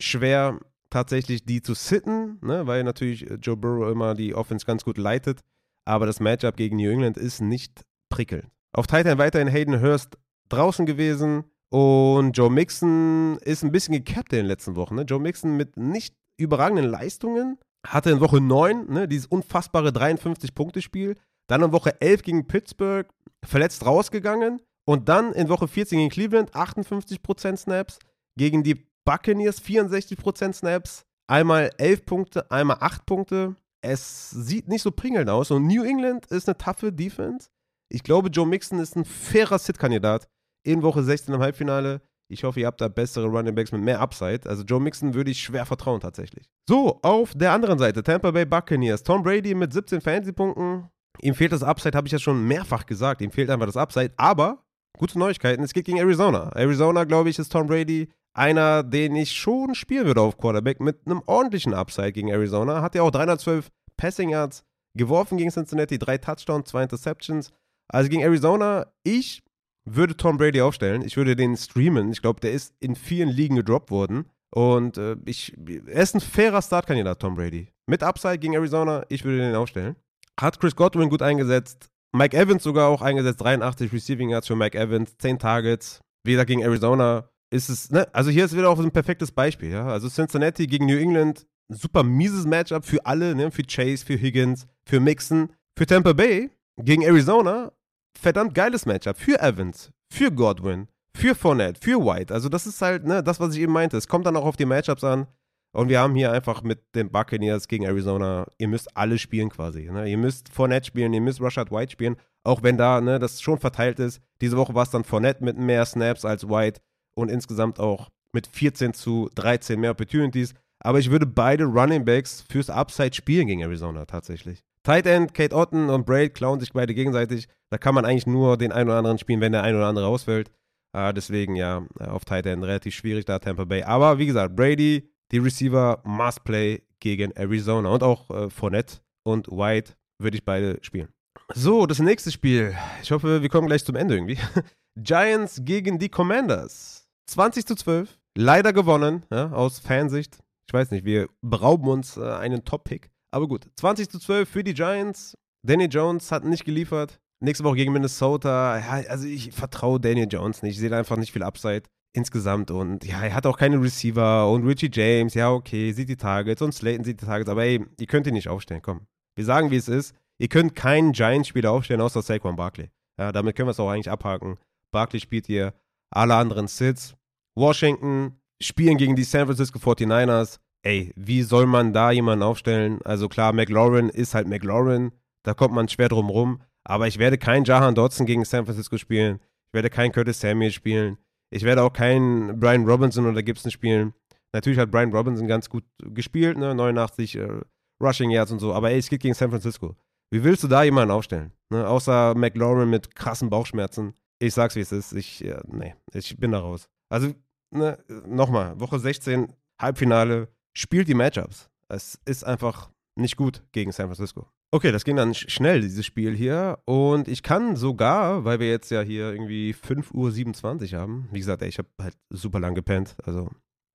schwer tatsächlich die zu sitten, ne, weil natürlich Joe Burrow immer die Offense ganz gut leitet. Aber das Matchup gegen New England ist nicht prickelnd. Auf Titan weiterhin Hayden Hurst draußen gewesen. Und Joe Mixon ist ein bisschen gekappt in den letzten Wochen. Ne? Joe Mixon mit nicht überragenden Leistungen. Hatte in Woche 9 ne, dieses unfassbare 53-Punkte-Spiel. Dann in Woche 11 gegen Pittsburgh verletzt rausgegangen. Und dann in Woche 14 gegen Cleveland 58% Snaps. Gegen die Buccaneers 64% Snaps. Einmal 11 Punkte, einmal 8 Punkte. Es sieht nicht so pringelnd aus. Und New England ist eine taffe Defense. Ich glaube, Joe Mixon ist ein fairer Sit-Kandidat in Woche 16 im Halbfinale. Ich hoffe, ihr habt da bessere Running Backs mit mehr Upside. Also Joe Mixon würde ich schwer vertrauen tatsächlich. So, auf der anderen Seite Tampa Bay Buccaneers. Tom Brady mit 17 Fantasy-Punkten, Ihm fehlt das Upside, habe ich ja schon mehrfach gesagt. Ihm fehlt einfach das Upside. Aber gute Neuigkeiten, es geht gegen Arizona. Arizona, glaube ich, ist Tom Brady einer, den ich schon spielen würde auf Quarterback mit einem ordentlichen Upside gegen Arizona. Hat ja auch 312 Passing Yards geworfen gegen Cincinnati, drei Touchdowns, zwei Interceptions. Also gegen Arizona, ich würde Tom Brady aufstellen. Ich würde den streamen. Ich glaube, der ist in vielen Ligen gedroppt worden. Und äh, ich, er ist ein fairer Startkandidat, Tom Brady. Mit Upside gegen Arizona, ich würde den aufstellen. Hat Chris Godwin gut eingesetzt. Mike Evans sogar auch eingesetzt. 83 Receiving Yards für Mike Evans. 10 Targets. Wieder gegen Arizona ist es, ne? Also hier ist wieder auch ein perfektes Beispiel, ja. Also Cincinnati gegen New England. Super mieses Matchup für alle, ne? Für Chase, für Higgins, für Mixon. Für Tampa Bay gegen Arizona. Verdammt geiles Matchup. Für Evans, für Godwin, für Fournette, für White. Also das ist halt, ne, das, was ich eben meinte. Es kommt dann auch auf die Matchups an. Und wir haben hier einfach mit den Buccaneers gegen Arizona, ihr müsst alle spielen quasi. Ne? Ihr müsst Fournette spielen, ihr müsst Rashad White spielen, auch wenn da ne, das schon verteilt ist. Diese Woche war es dann Fournette mit mehr Snaps als White und insgesamt auch mit 14 zu 13 mehr Opportunities. Aber ich würde beide Running Backs fürs Upside spielen gegen Arizona tatsächlich. Tight End, Kate Otten und Braid klauen sich beide gegenseitig. Da kann man eigentlich nur den einen oder anderen spielen, wenn der ein oder andere ausfällt. Äh, deswegen ja, auf Tight End relativ schwierig da Tampa Bay. Aber wie gesagt, Brady, die Receiver must play gegen Arizona und auch äh, Fournette und White würde ich beide spielen. So, das nächste Spiel. Ich hoffe, wir kommen gleich zum Ende irgendwie. Giants gegen die Commanders. 20 zu 12. Leider gewonnen, ja, aus Fansicht. Ich weiß nicht, wir berauben uns äh, einen Top-Pick. Aber gut, 20 zu 12 für die Giants. Danny Jones hat nicht geliefert. Nächste Woche gegen Minnesota. Ja, also ich vertraue Danny Jones nicht. Ich sehe einfach nicht viel Upside insgesamt. Und ja, er hat auch keine Receiver und Richie James, ja, okay, sieht die Targets und Slayton sieht die Targets, aber ey, ihr könnt ihn nicht aufstellen, komm. Wir sagen, wie es ist. Ihr könnt keinen Giants-Spieler aufstellen, außer Saquon Barkley. Ja, damit können wir es auch eigentlich abhaken. Barkley spielt hier, alle anderen Sits. Washington spielen gegen die San Francisco 49ers. Ey, wie soll man da jemanden aufstellen? Also klar, McLaurin ist halt McLaurin. Da kommt man schwer drum rum. Aber ich werde keinen Jahan Dodson gegen San Francisco spielen. Ich werde keinen Curtis Samuel spielen. Ich werde auch keinen Brian Robinson oder Gibson spielen. Natürlich hat Brian Robinson ganz gut gespielt, ne? 89 äh, Rushing Yards und so, aber ey, es geht gegen San Francisco. Wie willst du da jemanden aufstellen? Ne? Außer McLaurin mit krassen Bauchschmerzen. Ich sag's, wie es ist. Ich, ja, nee, ich bin da raus. Also, ne, nochmal, Woche 16 Halbfinale, spielt die Matchups. Es ist einfach nicht gut gegen San Francisco. Okay, das ging dann schnell, dieses Spiel hier. Und ich kann sogar, weil wir jetzt ja hier irgendwie 5.27 Uhr haben, wie gesagt, ey, ich habe halt super lang gepennt. Also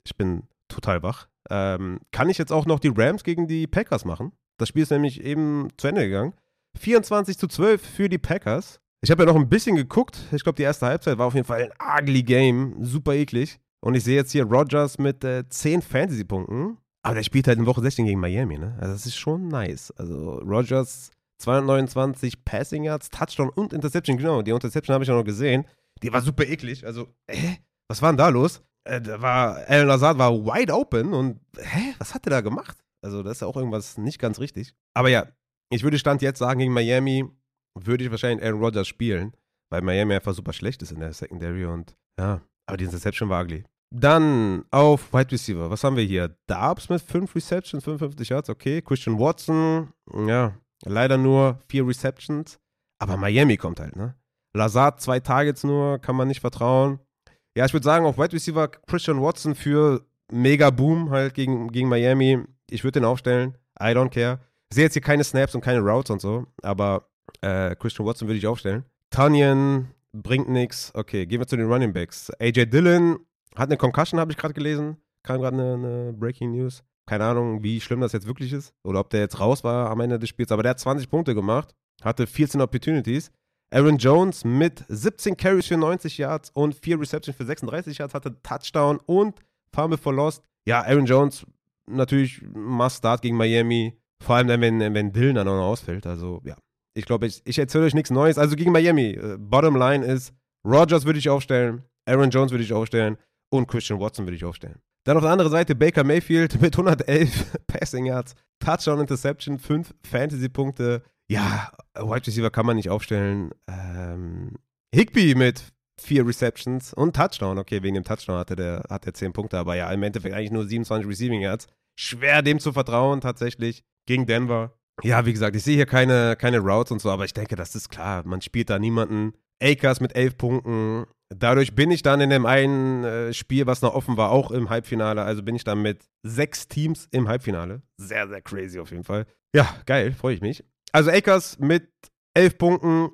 ich bin total wach. Ähm, kann ich jetzt auch noch die Rams gegen die Packers machen? Das Spiel ist nämlich eben zu Ende gegangen. 24 zu 12 für die Packers. Ich habe ja noch ein bisschen geguckt. Ich glaube, die erste Halbzeit war auf jeden Fall ein ugly Game. Super eklig. Und ich sehe jetzt hier Rogers mit äh, 10 Fantasy-Punkten. Aber der spielt halt in Woche 16 gegen Miami, ne? Also das ist schon nice. Also Rogers 229 Passing Yards, Touchdown und Interception. Genau, die Interception habe ich auch noch gesehen. Die war super eklig. Also, hä? Was war denn da los? Äh, da war, Alan Lazard war wide open und, hä? Was hat der da gemacht? Also, das ist ja auch irgendwas nicht ganz richtig. Aber ja, ich würde Stand jetzt sagen, gegen Miami würde ich wahrscheinlich Aaron Rodgers spielen, weil Miami einfach super schlecht ist in der Secondary und ja, aber die Interception war ugly. Dann auf Wide Receiver. Was haben wir hier? Darbs mit 5 Receptions, 55 Yards, okay. Christian Watson, ja, leider nur 4 Receptions. Aber Miami kommt halt, ne? Lazard, zwei Targets nur, kann man nicht vertrauen. Ja, ich würde sagen, auf Wide Receiver Christian Watson für mega Boom halt gegen, gegen Miami. Ich würde den aufstellen. I don't care. Ich sehe jetzt hier keine Snaps und keine Routes und so, aber äh, Christian Watson würde ich aufstellen. Tanyan bringt nichts. Okay, gehen wir zu den Running Backs. AJ Dillon hat eine Concussion, habe ich gerade gelesen. Kam gerade eine, eine, Breaking News. Keine Ahnung, wie schlimm das jetzt wirklich ist. Oder ob der jetzt raus war am Ende des Spiels. Aber der hat 20 Punkte gemacht. Hatte 14 Opportunities. Aaron Jones mit 17 Carries für 90 Yards und 4 Receptions für 36 Yards hatte Touchdown und Fumble for Lost. Ja, Aaron Jones natürlich must start gegen Miami. Vor allem dann, wenn, wenn Dillon dann auch noch ausfällt. Also, ja. Ich glaube, ich, ich erzähle euch nichts Neues. Also gegen Miami. Äh, bottom line ist, Rogers würde ich aufstellen, Aaron Jones würde ich aufstellen und Christian Watson würde ich aufstellen. Dann auf der anderen Seite Baker Mayfield mit 111 Passing Yards, Touchdown Interception, 5 Fantasy-Punkte. Ja, Wide Receiver kann man nicht aufstellen. Ähm, Higby mit 4 Receptions und Touchdown. Okay, wegen dem Touchdown hatte der, hat er 10 Punkte, aber ja, im Endeffekt eigentlich nur 27 Receiving Yards. Schwer dem zu vertrauen, tatsächlich, gegen Denver. Ja, wie gesagt, ich sehe hier keine, keine Routes und so, aber ich denke, das ist klar. Man spielt da niemanden. Akers mit 11 Punkten. Dadurch bin ich dann in dem einen äh, Spiel, was noch offen war, auch im Halbfinale. Also bin ich dann mit sechs Teams im Halbfinale. Sehr, sehr crazy auf jeden Fall. Ja, geil, freue ich mich. Also Akers mit 11 Punkten.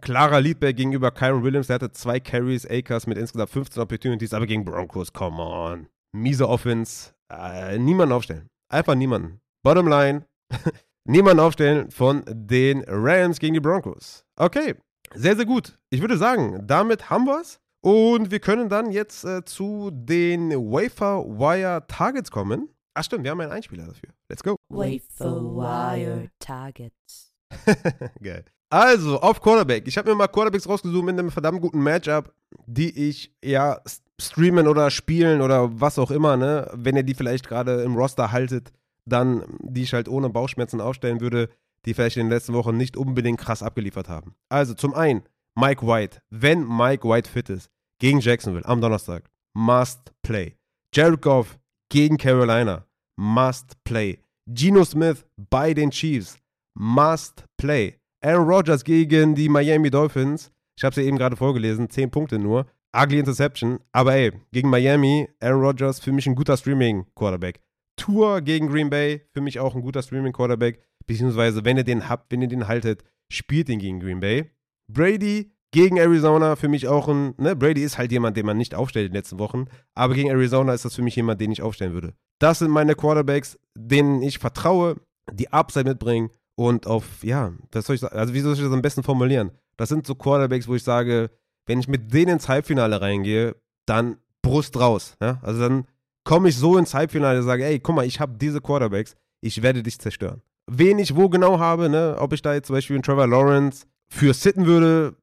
Klarer Leadback gegenüber Kyron Williams. Der hatte zwei Carries. Akers mit insgesamt 15 Opportunities, aber gegen Broncos, come on. Miese Offense. Äh, niemanden aufstellen. Einfach niemanden. Bottom line. niemanden aufstellen von den Rams gegen die Broncos. Okay, sehr, sehr gut. Ich würde sagen, damit haben wir es. Und wir können dann jetzt äh, zu den Wafer Wire Targets kommen. Ach stimmt, wir haben einen Einspieler dafür. Let's go. Wafer Wire Targets. Geil. Also, auf Quarterback. Ich habe mir mal Quarterbacks rausgesucht mit einem verdammt guten Matchup, die ich ja streamen oder spielen oder was auch immer, ne? Wenn ihr die vielleicht gerade im Roster haltet, dann die ich halt ohne Bauchschmerzen aufstellen würde, die vielleicht in den letzten Wochen nicht unbedingt krass abgeliefert haben. Also zum einen Mike White, wenn Mike White fit ist, gegen Jacksonville am Donnerstag, must play. Jared Goff gegen Carolina, must play. Geno Smith bei den Chiefs, must play. Aaron Rodgers gegen die Miami Dolphins, ich habe es ja eben gerade vorgelesen, 10 Punkte nur. Ugly Interception, aber ey, gegen Miami, Aaron Rodgers für mich ein guter Streaming-Quarterback. Tour gegen Green Bay, für mich auch ein guter Streaming-Quarterback. Beziehungsweise, wenn ihr den habt, wenn ihr den haltet, spielt den gegen Green Bay. Brady gegen Arizona, für mich auch ein, ne, Brady ist halt jemand, den man nicht aufstellt in den letzten Wochen, aber gegen Arizona ist das für mich jemand, den ich aufstellen würde. Das sind meine Quarterbacks, denen ich vertraue, die Upside mitbringen und auf, ja, was soll ich also wie soll ich das am besten formulieren? Das sind so Quarterbacks, wo ich sage, wenn ich mit denen ins Halbfinale reingehe, dann Brust raus. Ja? Also dann komme ich so ins Halbfinale und sage, ey, guck mal, ich habe diese Quarterbacks, ich werde dich zerstören. Wen ich wo genau habe, ne? ob ich da jetzt zum Beispiel einen Trevor Lawrence für sitten würde,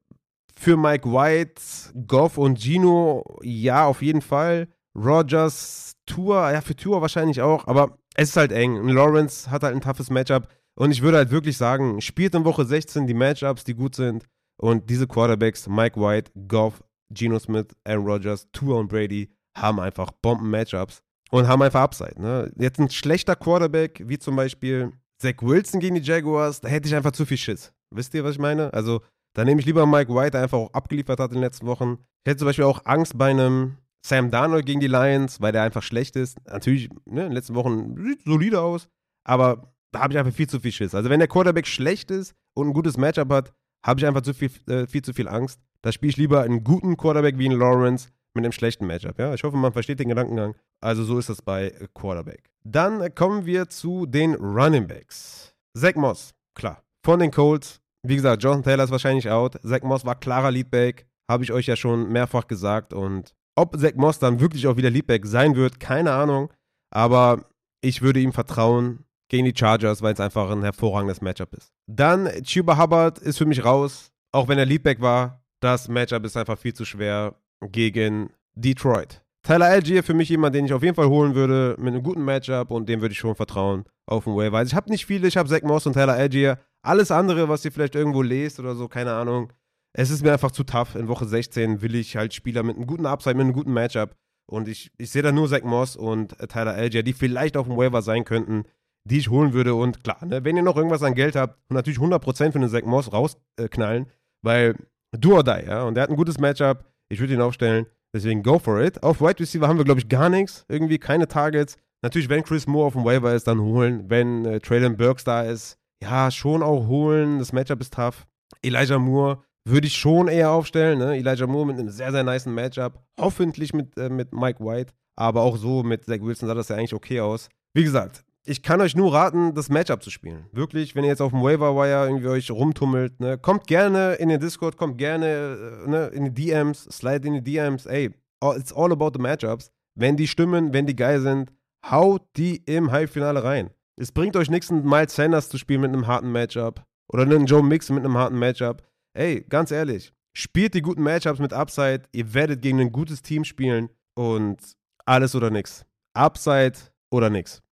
für Mike White, Goff und Gino, ja, auf jeden Fall. Rogers, Tour, ja, für Tour wahrscheinlich auch, aber es ist halt eng. Lawrence hat halt ein toughes Matchup und ich würde halt wirklich sagen, spielt in Woche 16 die Matchups, die gut sind und diese Quarterbacks, Mike White, Goff, Geno Smith, Aaron Rodgers, Tour und Brady, haben einfach Bomben-Matchups und haben einfach Upside. Ne? Jetzt ein schlechter Quarterback, wie zum Beispiel Zach Wilson gegen die Jaguars, da hätte ich einfach zu viel Schiss. Wisst ihr, was ich meine? Also, da nehme ich lieber Mike White, der einfach auch abgeliefert hat in den letzten Wochen. Ich hätte zum Beispiel auch Angst bei einem Sam Darnold gegen die Lions, weil der einfach schlecht ist. Natürlich, ne, in den letzten Wochen sieht solide aus, aber da habe ich einfach viel zu viel Schiss. Also wenn der Quarterback schlecht ist und ein gutes Matchup hat, habe ich einfach zu viel, äh, viel zu viel Angst. Da spiele ich lieber einen guten Quarterback wie einen Lawrence mit einem schlechten Matchup. Ja? Ich hoffe, man versteht den Gedankengang. Also so ist das bei Quarterback. Dann kommen wir zu den Running Backs. Zach Moss, klar. Von den Colts. Wie gesagt, Jonathan Taylor ist wahrscheinlich out. Zach Moss war klarer Leadback. Habe ich euch ja schon mehrfach gesagt. Und ob Zach Moss dann wirklich auch wieder Leadback sein wird, keine Ahnung. Aber ich würde ihm vertrauen gegen die Chargers, weil es einfach ein hervorragendes Matchup ist. Dann Chuba Hubbard ist für mich raus. Auch wenn er Leadback war. Das Matchup ist einfach viel zu schwer gegen Detroit. Tyler Algier für mich jemand, den ich auf jeden Fall holen würde mit einem guten Matchup und dem würde ich schon vertrauen auf dem Waiver. Also ich habe nicht viele, ich habe Zach Moss und Tyler Algier. Alles andere, was ihr vielleicht irgendwo lest oder so, keine Ahnung. Es ist mir einfach zu tough. In Woche 16 will ich halt Spieler mit einem guten Upside, mit einem guten Matchup. Und ich, ich sehe da nur Zach Moss und Tyler Algier, die vielleicht auf dem Waiver sein könnten, die ich holen würde. Und klar, ne, wenn ihr noch irgendwas an Geld habt, natürlich 100% für den Zach Moss rausknallen, weil do or die, ja. Und er hat ein gutes Matchup. Ich würde ihn aufstellen. Deswegen go for it. Auf Wide Receiver haben wir, glaube ich, gar nichts. Irgendwie keine Targets. Natürlich, wenn Chris Moore auf dem Waiver ist, dann holen. Wenn äh, Traylon Burks da ist, ja, schon auch holen. Das Matchup ist tough. Elijah Moore würde ich schon eher aufstellen. Ne? Elijah Moore mit einem sehr, sehr nice Matchup. Hoffentlich mit, äh, mit Mike White. Aber auch so mit Zach Wilson sah das ja eigentlich okay aus. Wie gesagt, ich kann euch nur raten, das Matchup zu spielen. Wirklich, wenn ihr jetzt auf dem Waiver Wire irgendwie euch rumtummelt, ne, kommt gerne in den Discord, kommt gerne äh, ne, in die DMs, slide in die DMs. Ey, it's all about the Matchups. Wenn die stimmen, wenn die geil sind, haut die im Halbfinale rein. Es bringt euch nichts, einen Miles Sanders zu spielen mit einem harten Matchup oder einen Joe Mix mit einem harten Matchup. Ey, ganz ehrlich, spielt die guten Matchups mit Upside. Ihr werdet gegen ein gutes Team spielen und alles oder nichts. Upside oder nichts.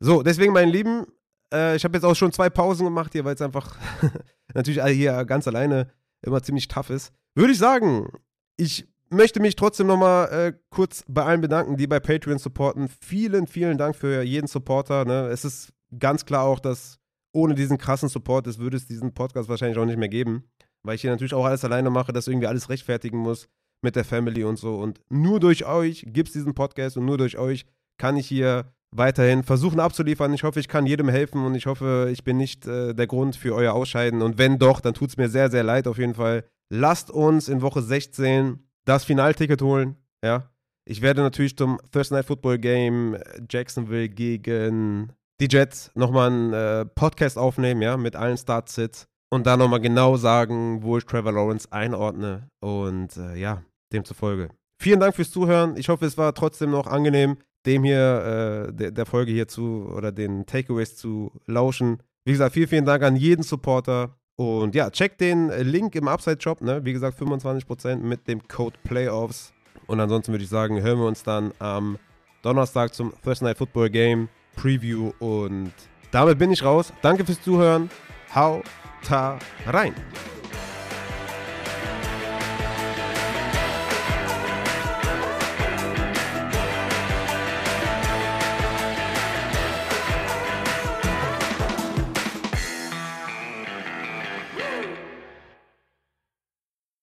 So, deswegen, meine Lieben, äh, ich habe jetzt auch schon zwei Pausen gemacht hier, weil es einfach natürlich hier ganz alleine immer ziemlich tough ist. Würde ich sagen, ich möchte mich trotzdem nochmal äh, kurz bei allen bedanken, die bei Patreon supporten. Vielen, vielen Dank für jeden Supporter. Ne? Es ist ganz klar auch, dass ohne diesen krassen Support es würde es diesen Podcast wahrscheinlich auch nicht mehr geben, weil ich hier natürlich auch alles alleine mache, das irgendwie alles rechtfertigen muss mit der Family und so. Und nur durch euch gibt es diesen Podcast und nur durch euch kann ich hier weiterhin versuchen abzuliefern. Ich hoffe, ich kann jedem helfen und ich hoffe, ich bin nicht äh, der Grund für euer Ausscheiden. Und wenn doch, dann tut es mir sehr, sehr leid auf jeden Fall. Lasst uns in Woche 16 das Finalticket holen. Ja. Ich werde natürlich zum Thursday Night Football Game äh, Jacksonville gegen die Jets nochmal einen äh, Podcast aufnehmen, ja, mit allen Start-Sits und da nochmal genau sagen, wo ich Trevor Lawrence einordne. Und äh, ja, demzufolge. Vielen Dank fürs Zuhören. Ich hoffe, es war trotzdem noch angenehm dem hier, äh, der, der, Folge hier zu oder den Takeaways zu lauschen. Wie gesagt, vielen, vielen Dank an jeden Supporter. Und ja, checkt den Link im Upside-Shop, ne? Wie gesagt, 25% mit dem Code Playoffs. Und ansonsten würde ich sagen, hören wir uns dann am Donnerstag zum Thursday Night Football Game Preview. Und damit bin ich raus. Danke fürs Zuhören. Hau ta rein.